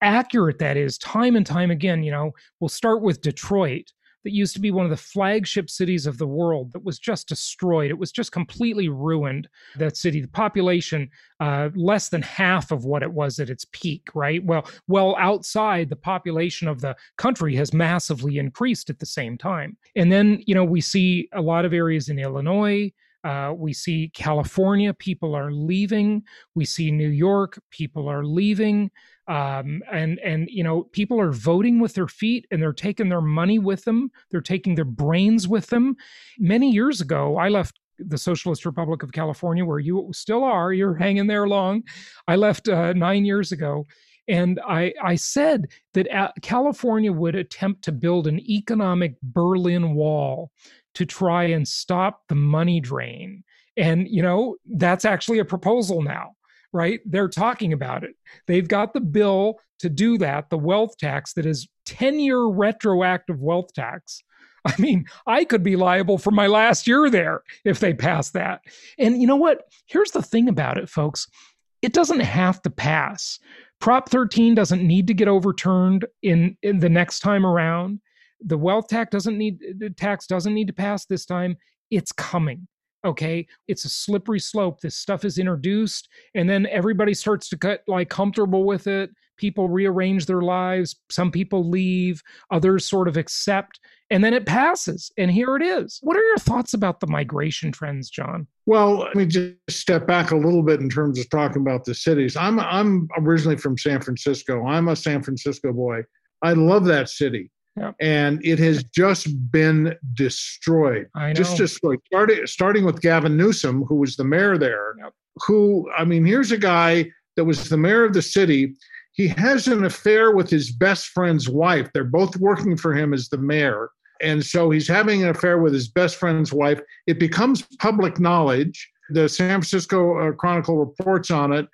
accurate that is time and time again. You know, we'll start with Detroit that used to be one of the flagship cities of the world that was just destroyed. It was just completely ruined. That city, the population, uh, less than half of what it was at its peak, right? Well, well, outside the population of the country has massively increased at the same time. And then, you know, we see a lot of areas in Illinois. Uh, we see California, people are leaving. We see New York, people are leaving. Um, and and you know people are voting with their feet and they're taking their money with them. They're taking their brains with them. Many years ago i left the socialist republic of california where you still are. You're hanging there long. I left uh, nine years ago and I, I said that uh, California would attempt to build an economic Berlin Wall to try and stop the money drain. And, you know, that's actually a proposal now right? They're talking about it. They've got the bill to do that, the wealth tax that is 10 year retroactive wealth tax. I mean, I could be liable for my last year there if they pass that. And you know what? Here's the thing about it, folks it doesn't have to pass. Prop 13 doesn't need to get overturned in, in the next time around. The wealth tax doesn't need the tax doesn't need to pass this time. It's coming okay? It's a slippery slope. This stuff is introduced and then everybody starts to get like comfortable with it. People rearrange their lives. Some people leave. Others sort of accept and then it passes and here it is. What are your thoughts about the migration trends john? Well let me just step back a little bit in terms of talking about the cities. I'm i'm originally from san francisco. I'm a san francisco boy. I love that city Yep. And it has just been destroyed. Just destroyed. Starting, starting with Gavin Newsom, who was the mayor there, yep. who, I mean, here's a guy that was the mayor of the city. He has an affair with his best friend's wife. They're both working for him as the mayor. And so he's having an affair with his best friend's wife. It becomes public knowledge. The San Francisco uh, Chronicle reports on it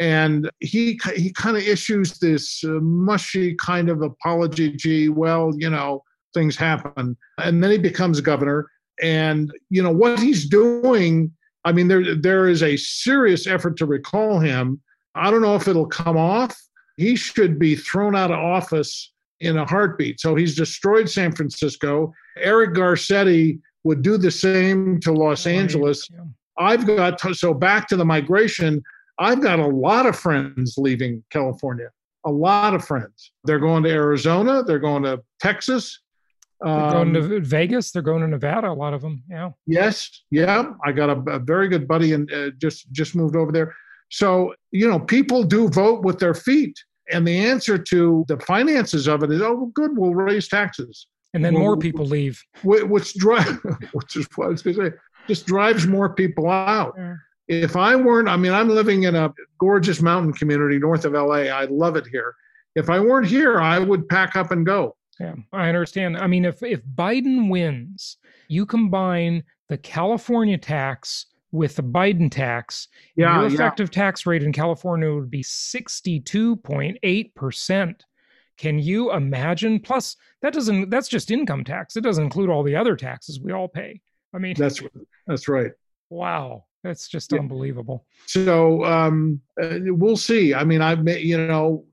and he he kind of issues this uh, mushy kind of apology gee well you know things happen. And then he becomes governor. And you know what he's doing i mean there there is a serious effort to recall him. I don't know if it'll come off. He should be thrown out of office in a heartbeat. So he's destroyed san francisco. Eric garcetti would do the same to los angeles. I've got to, so back to the migration I've got a lot of friends leaving California. A lot of friends. They're going to Arizona. They're going to Texas. They're going to um, Vegas. They're going to Nevada. A lot of them. Yeah. Yes. Yeah. I got a, a very good buddy and uh, just just moved over there. So you know, people do vote with their feet, and the answer to the finances of it is, oh, good, we'll raise taxes, and then we'll, more people leave, which drive, which is what I was going to say, just drives more people out. Yeah if I weren't, I mean, I'm living in a gorgeous mountain community north of LA. I love it here. If I weren't here, I would pack up and go. Yeah, I understand. I mean, if if Biden wins, you combine the California tax with the Biden tax, yeah, your effective yeah. tax rate in California would be 62.8%. Can you imagine? Plus, that doesn't that's just income tax. It doesn't include all the other taxes we all pay. I mean, that's that's right. Wow. That's just yeah. unbelievable. So um, uh, we'll see. I mean, I've you know,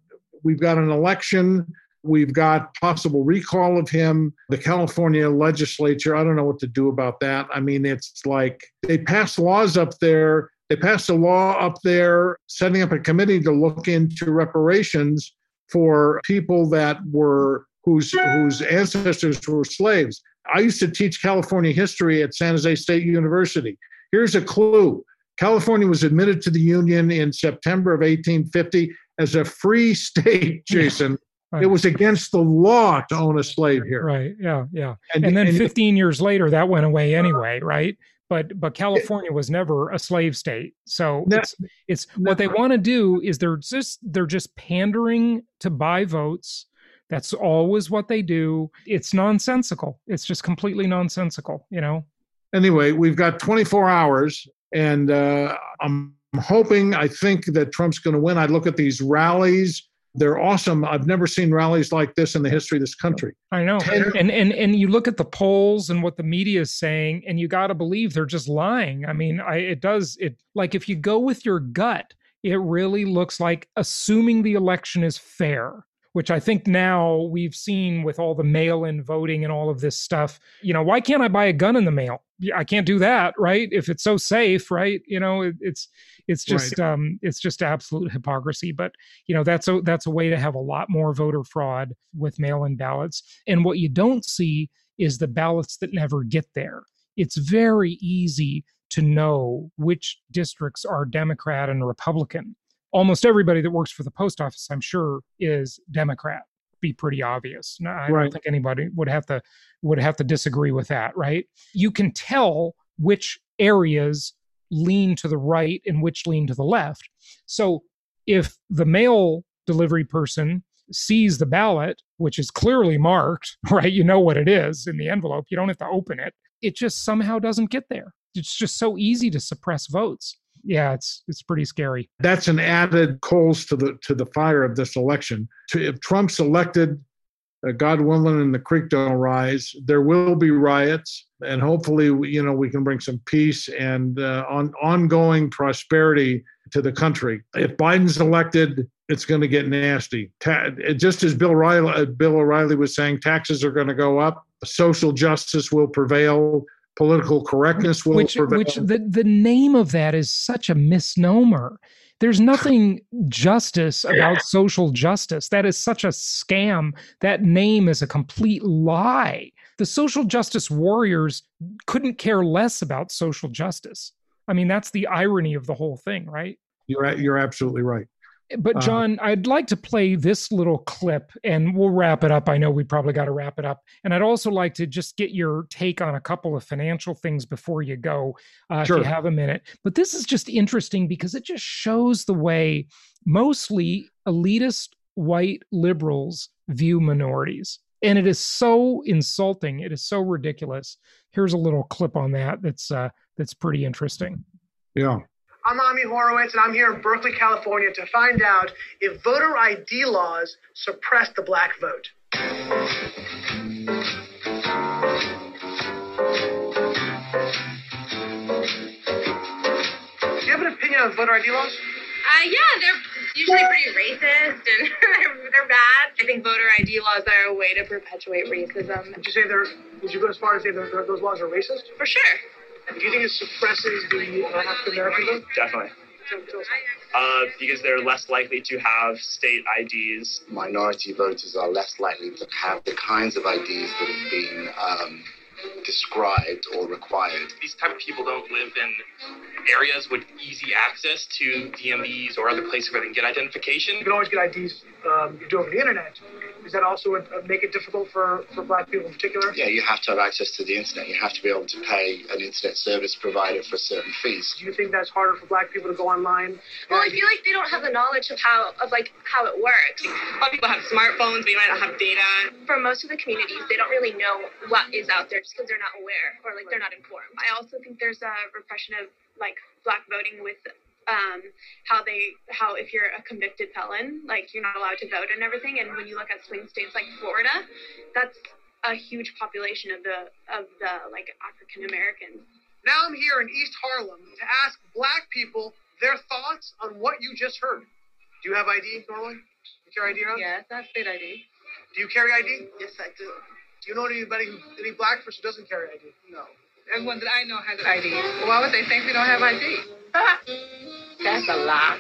we've got an election. We've got possible recall of him. The California legislature, I don't know what to do about that. I mean, it's like they passed laws up there. They passed a law up there setting up a committee to look into reparations for people that were whose whose ancestors were slaves. I used to teach California history at San Jose State University. Here's a clue. California was admitted to the Union in September of 1850 as a free state, Jason. Right. It was against the law to own a slave here. Right. Yeah. Yeah. And, and then and 15 years later, that went away uh-huh. anyway. Right. But but California was never a slave state. So it's it's what they want to do is they're just they're just pandering to buy votes. That's always what they do. It's nonsensical. It's just completely nonsensical. You know. Anyway, we've got 24 hours, and uh, I'm hoping. I think that Trump's going to win. I look at these rallies they're awesome. I've never seen rallies like this in the history of this country. I know. And and and you look at the polls and what the media is saying, and you got to believe they're just lying. I mean, I, it does it like if you go with your gut, it really looks like assuming the election is fair which I think now we've seen with all the mail in voting and all of this stuff. You know, why can't I buy a gun in the mail? I can't do that, right? If it's so safe, right? You know, it, it's it's just right. um it's just absolute hypocrisy. But you know, that's a that's a way to have a lot more voter fraud with mail in ballots. And what you don't see is the ballots that never get there. It's very easy to know which districts are Democrat and Republican almost everybody that works for the post office, I'm sure, is Democrat. Be pretty obvious. No, I right. don't think anybody would have to would have to disagree with that, right? You can tell which areas lean to the right and which lean to the left. So if the mail delivery person sees the ballot, which is clearly marked, right? You know what it is in the envelope. You don't have to open it. It just somehow doesn't get there. It's just so easy to suppress votes yeah, it's it's pretty scary. That's an added coals to the to the fire of this election. If Trump's elected, uh, God willing, and the creek don't rise, there will be riots, and hopefully, you know, we can bring some peace and uh, on ongoing prosperity to the country. If Biden's elected, it's going to get nasty. Ta- just as Bill O'Reilly, uh, Bill O'Reilly was saying, taxes are going to go up. Social justice will prevail political correctness will which, prevail. Which the, the name of that is such a misnomer. There's nothing justice about social justice. That is such a scam. That name is a complete lie. The social justice warriors couldn't care less about social justice. I mean, that's the irony of the whole thing, right? You're you're absolutely right. But uh, John, uh, I'd like to play this little clip and we'll wrap it up. I know we probably got to wrap it up. And I'd also like to just get your take on a couple of financial things before you go, uh, sure. if you have a minute. But this is just interesting because it just shows the way mostly elitist white liberals view minorities. And it is so insulting. It is so ridiculous. Here's a little clip on that that's uh, that's pretty interesting. Yeah. I'm Ami Horowitz, and I'm here in Berkeley, California to find out if voter ID laws suppress the black vote. Do you have an opinion on voter ID laws? Uh, yeah, they're usually pretty racist and they're, they're bad. I think voter ID laws are a way to perpetuate racism. Would you say they're? Would you go as far as say those laws are racist? For sure. Do you think it suppresses the uh, African American vote? Definitely. Uh, because they're less likely to have state IDs. Minority voters are less likely to have the kinds of IDs that have been um, described or required. These type of people don't live in areas with easy access to DMVs or other places where they can get identification. You can always get IDs um, you do over the internet. Does that also make it difficult for, for black people in particular? Yeah, you have to have access to the internet. You have to be able to pay an internet service provider for certain fees. Do you think that's harder for black people to go online? Well, I feel like they don't have the knowledge of how of like how it works. A lot of people have smartphones, but you might not have data. For most of the communities, they don't really know what is out there just because they're not aware or like they're not informed. I also think there's a repression of like black voting with um, how they how if you're a convicted felon, like you're not allowed to vote and everything. And when you look at swing states like Florida, that's a huge population of the of the like African Americans Now I'm here in East Harlem to ask black people their thoughts on what you just heard. Do you have ID normally? You carry ID around? Yes, I have state ID. Do you carry ID? Yes, I do. Do you know anybody who, any black person doesn't carry ID? No. Everyone that I know has an ID. Why would they think we don't have ID? That's a lie.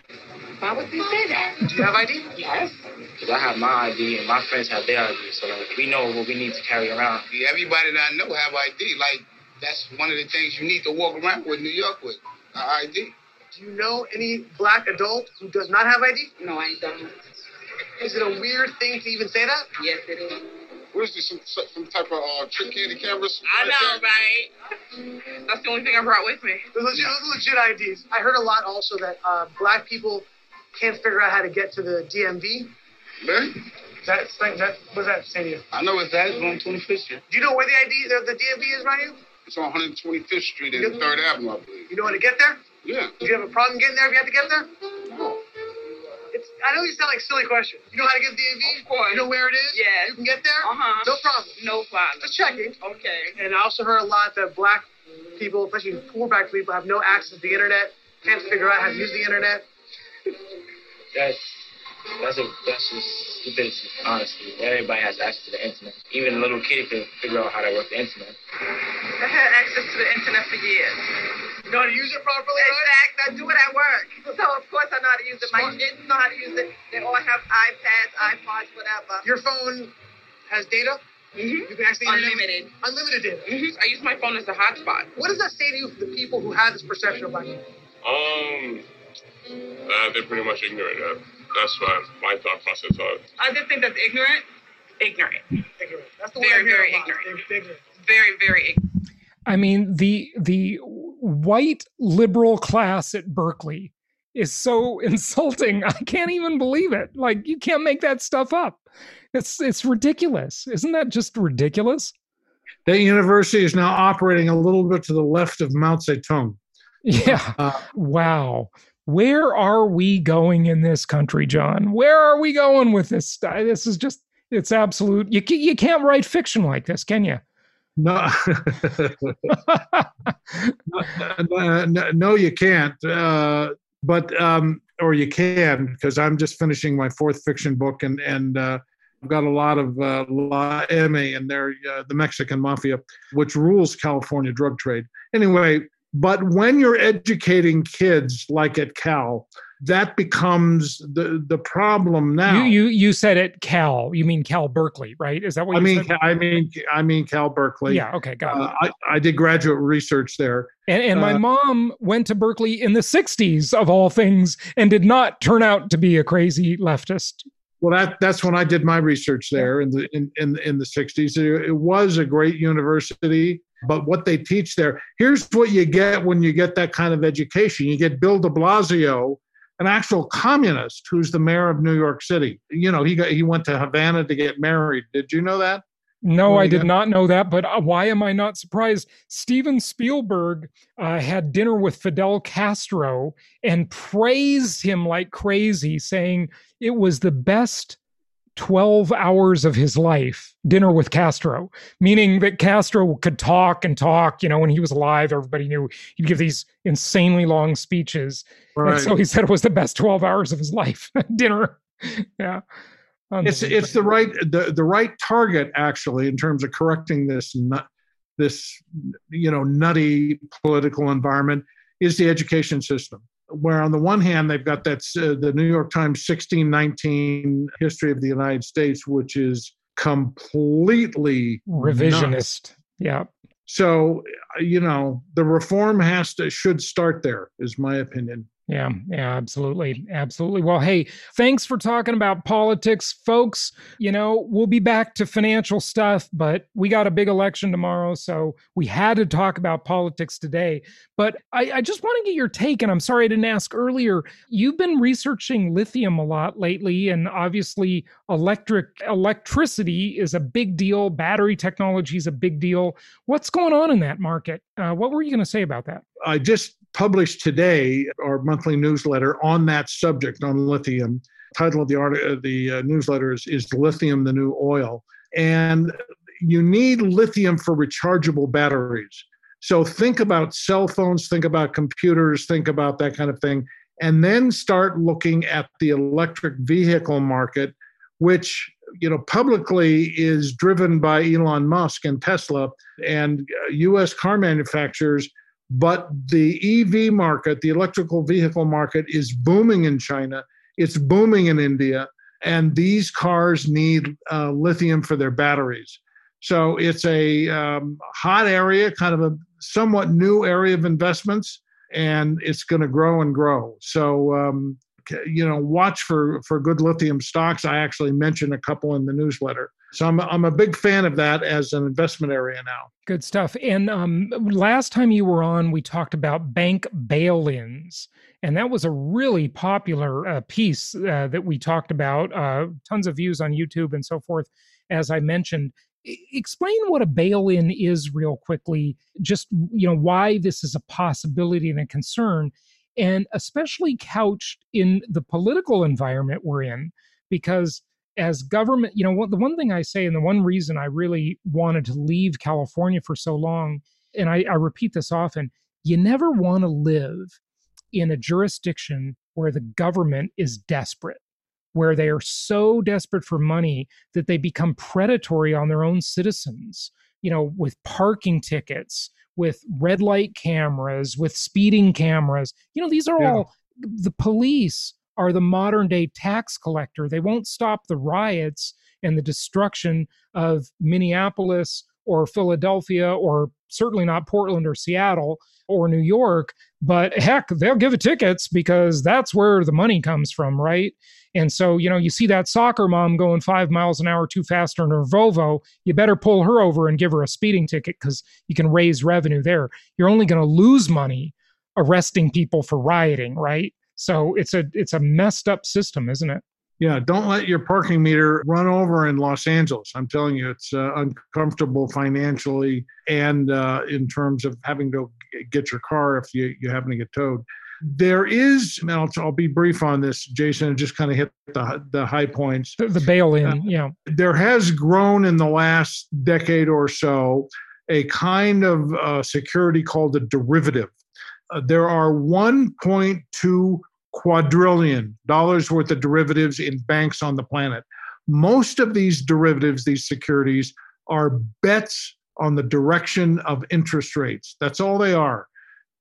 Why would they say that? Do you have ID? Yes. Because I have my ID and my friends have their ID, so like, we know what we need to carry around. Everybody that I know have ID. Like that's one of the things you need to walk around with New York with ID. Do you know any black adult who does not have ID? No, I don't. Is it a weird thing to even say that? Yes, it is. What is this? Some, some type of uh, trick candid cameras? I know, right? That's the only thing I brought with me. Those legit, those legit IDs. I heard a lot also that uh, black people can't figure out how to get to the DMV. Really? That, that, what does that say to you? I know it's that. It's on 25th Street. Do you know where the ID, the, the DMV is, Ryan? It's on 125th Street and 3rd Avenue, I believe. You know how to get there? Yeah. Do you have a problem getting there if you have to get there? No. It's, I know these sound like silly questions. You know how to get the DMV? Of course. You know where it is? Yes. You can get there? Uh-huh. No problem. No problem. Just checking. Okay. And I also heard a lot that black people, especially poor black people, have no access to the internet, can't figure out how to use the internet. That's that's a that's just stupidity, honestly. Everybody has access to the internet. Even a little kid can figure out how to work the internet. I've had access to the internet for years. You know how to use it properly, right? Exactly. I do it at work. So, of course, I know how to use it. My kids know how to use it. They all have iPads, iPods, whatever. Your phone has data? Mm-hmm. You can actually Unlimited. Unlimited data. Mm-hmm. I use my phone as a hotspot. What does that say to you for the people who have this perception of black people? Um, uh, they're pretty much ignorant. Uh, that's what my thought process was. I just think that's ignorant. Ignorant. Ignorant. That's the Very, word I hear very a lot. ignorant. They're ignorant. Very, very ignorant. I mean, the the white liberal class at Berkeley is so insulting. I can't even believe it. Like you can't make that stuff up. It's it's ridiculous. Isn't that just ridiculous? That university is now operating a little bit to the left of Mao Zedong. Yeah. Uh, wow. Where are we going in this country, John? Where are we going with this stuff? This is just it's absolute. You you can't write fiction like this, can you? No, no, no, you can't. Uh, but um, or you can because I'm just finishing my fourth fiction book, and and uh, I've got a lot of uh, La Eme and they're uh, the Mexican mafia, which rules California drug trade. Anyway, but when you're educating kids like at Cal, that becomes the the problem now. You you you said it, Cal. You mean Cal Berkeley, right? Is that what I you mean, said? I mean, I mean, Cal Berkeley. Yeah. Okay. Got it. Uh, I, I did graduate research there. And, and my Uh, mom went to Berkeley in the 60s, of all things, and did not turn out to be a crazy leftist. Well, that that's when I did my research there in the in in, in the '60s. It, it was a great university, but what they teach there here's what you get when you get that kind of education. You get Bill De Blasio, an actual communist who's the mayor of New York City. You know, he got he went to Havana to get married. Did you know that? No, Well, I did got- not know that, but uh, why am I not surprised? Steven Spielberg uh, had dinner with Fidel Castro and praised him like crazy, saying it was the best 12 hours of his life, dinner with Castro, meaning that Castro could talk and talk. You know, when he was alive, everybody knew he'd give these insanely long speeches. And so he said it was the best 12 hours of his life, dinner. yeah. it's it's the right the, the right target actually in terms of correcting this nut this you know nutty political environment is the education system where on the one hand they've got that uh, the new york times 1619 history of the united states which is completely nuts. revisionist. Yeah. so you know the reform has to should start there is my opinion Yeah, yeah, absolutely. Absolutely. Well, hey, thanks for talking about politics, folks. You know, we'll be back to financial stuff, but we got a big election tomorrow. So we had to talk about politics today. But I, I just want to get your take, and I'm sorry I didn't ask earlier. You've been researching lithium a lot lately, and obviously electric electricity is a big deal. Battery technology is a big deal. What's going on in that market? Uh, what were you going to say about that? I just published today our monthly newsletter on that subject on lithium. Title of the art, uh, the uh, newsletter is, is "Lithium: The New Oil," and you need lithium for rechargeable batteries. So think about cell phones, think about computers, think about that kind of thing, and then start looking at the electric vehicle market, which you know publicly is driven by Elon Musk and Tesla and U.S. Uh, car manufacturers. But the EV market, the electrical vehicle market, is booming in China. It's booming in India, and these cars need uh, lithium for their batteries. So it's a um, hot area, kind of a somewhat new area of investments, and it's going to grow and grow. So um, you know, watch for for good lithium stocks. I actually mentioned a couple in the newsletter. So I'm I'm a big fan of that as an investment area now. Good stuff. And um, last time you were on, we talked about bank bail-ins, and that was a really popular uh, piece uh, that we talked about. Uh, tons of views on YouTube and so forth. As I mentioned, explain what a bail-in is real quickly just you know why this is a possibility and a concern and especially couched in the political environment we're in because as government you know what the one thing i say and the one reason i really wanted to leave california for so long and i, I repeat this often you never want to live in a jurisdiction where the government is desperate where they are so desperate for money that they become predatory on their own citizens, you know, with parking tickets, with red light cameras, with speeding cameras. You know, these are yeah. all the police are the modern day tax collector. They won't stop the riots and the destruction of Minneapolis or Philadelphia or certainly not Portland or Seattle or New York, but heck, they'll give tickets because that's where the money comes from, right? And so, you know, you see that soccer mom going five miles an hour too fast in her Volvo, you better pull her over and give her a speeding ticket because you can raise revenue there. You're only going to lose money arresting people for rioting, right? So it's a it's a messed up system, isn't it? Yeah, don't let your parking meter run over in Los Angeles. I'm telling you, it's uh, uncomfortable financially and uh, in terms of having to get your car if you, you happen to get towed. There is, and I'll, I'll be brief on this, Jason, and just kind of hit the, the high points. The, the bail in, uh, yeah. There has grown in the last decade or so a kind of uh, security called a derivative. Uh, there are 1.2 quadrillion dollars worth of derivatives in banks on the planet. Most of these derivatives, these securities, are bets on the direction of interest rates. That's all they are.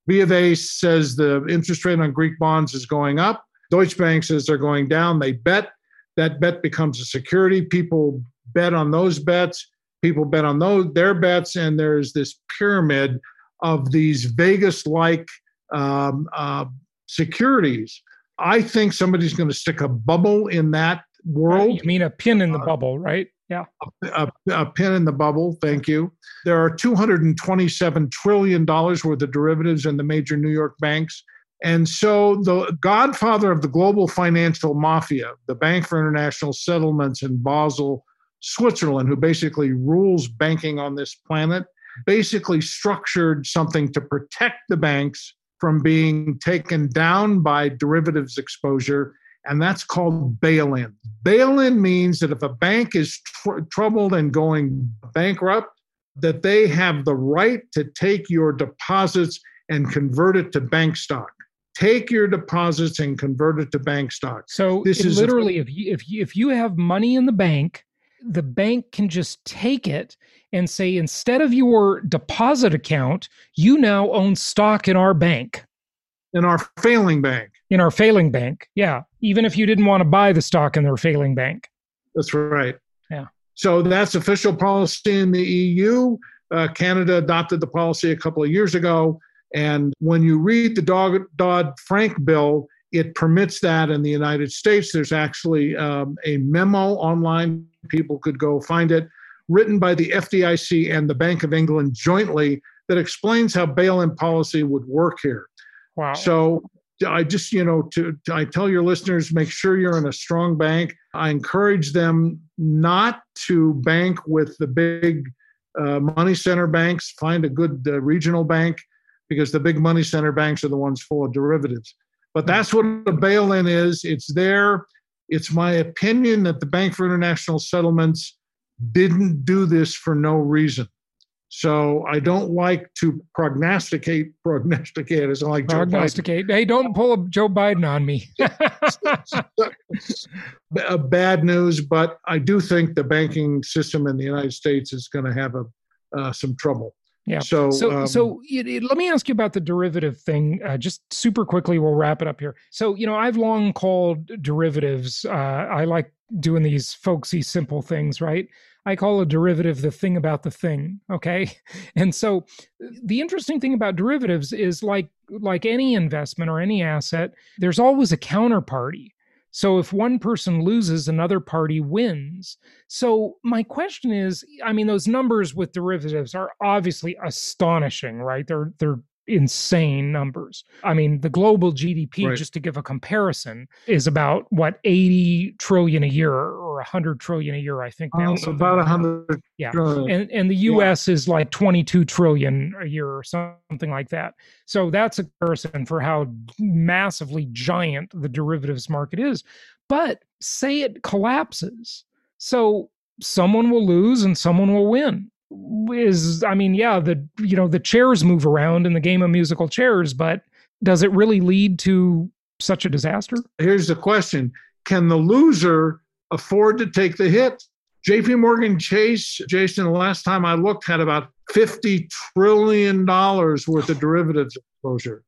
B of A says the interest rate on Greek bonds is going up. Deutsche Bank says they're going down. They bet. That bet becomes a security. People bet on those bets. People bet on those their bets, and there's this pyramid of these Vegas-like um, uh, securities. I think somebody's going to stick a bubble in that world. You mean a pin in the uh, bubble, right? Yeah. A, a, a, pin in the bubble. Thank you. There are $227 trillion worth of derivatives in the major New York banks. And so the godfather of the global financial mafia, the Bank for International Settlements in Basel, Switzerland, who basically rules banking on this planet, basically structured something to protect the banks from being taken down by derivatives exposure, and that's called bail in. Bail in means that if a bank is tr- troubled and going bankrupt, that they have the right to take your deposits and convert it to bank stock. Take your deposits and convert it to bank stock. So this is literally, a, if you, if you, if you have money in the bank, the bank can just take it and say, instead of your deposit account, you now own stock in our bank. In our failing bank. In our failing bank. Yeah. Even if you didn't want to buy the stock in their failing bank. That's right. Yeah. So that's official policy in the EU. Uh, Canada adopted the policy a couple of years ago. And when you read the Dodd Frank bill, it permits that in the United States. There's actually um, a memo online. People could go find it written by the FDIC and the Bank of England jointly that explains how bail-in policy would work here. Wow. So I just, you know, to, I tell your listeners, make sure you're in a strong bank. I encourage them not to bank with the big uh, money center banks. Find a good uh, regional bank because the big money center banks are the ones full of derivatives. But that's what a bail-in is. It's there. It's my opinion that the Bank for International Settlements didn't do this for no reason. So I don't like to prognosticate. Prognosticate is like prognosticate. Hey, don't pull a Joe Biden on me. bad news, but I do think the banking system in the United States is going to have a uh, some trouble. Yeah. So, so, um, so it, it, let me ask you about the derivative thing. Uh, just super quickly, we'll wrap it up here. So, you know, I've long called derivatives. Uh, I like doing these folksy, simple things, right? I call a derivative the thing about the thing. Okay. And so the interesting thing about derivatives is like like any investment or any asset, there's always a counterparty. So if one person loses, another party wins. So my question is, I mean, those numbers with derivatives are obviously astonishing, right? They're they're insane numbers. I mean, the global GDP, right. just to give a comparison, is about what 80 trillion a year or 100 trillion a year, I think. Now, um, about 100. Yeah. And, and the US yeah. is like 22 trillion a year or something like that. So that's a comparison for how massively giant the derivatives market is. But say it collapses. So someone will lose and someone will win is i mean yeah the you know the chairs move around in the game of musical chairs but does it really lead to such a disaster here's the question can the loser afford to take the hit. Jp morgan chase jason the last time i looked had about 50 trillion dollars worth of derivatives exposure.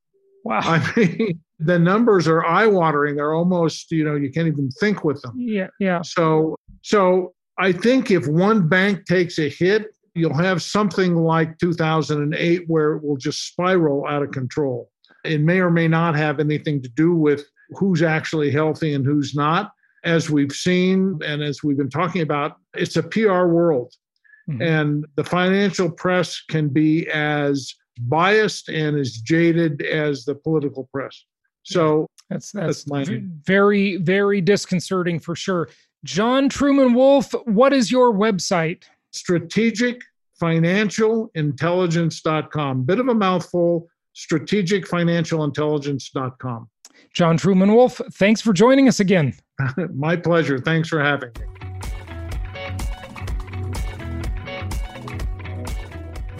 Wow. I mean the numbers are eye-watering. They're almost you know you can't even think with them. Yeah yeah. So so I think if one bank takes a hit, you'll have something like 2008 where it will just spiral out of control. It may or may not have anything to do with who's actually healthy and who's not. As we've seen and as we've been talking about, it's a PR world. Mm-hmm. And the financial press can be as biased and as jaded as the political press. So that's that's, that's my very very disconcerting for sure. John Truman Wolfe, what is your website? strategicfinancialintelligence.com. Bit of a mouthful, strategicfinancialintelligence.com. John Truman Wolfe, thanks for joining us again. My pleasure. Thanks for having me.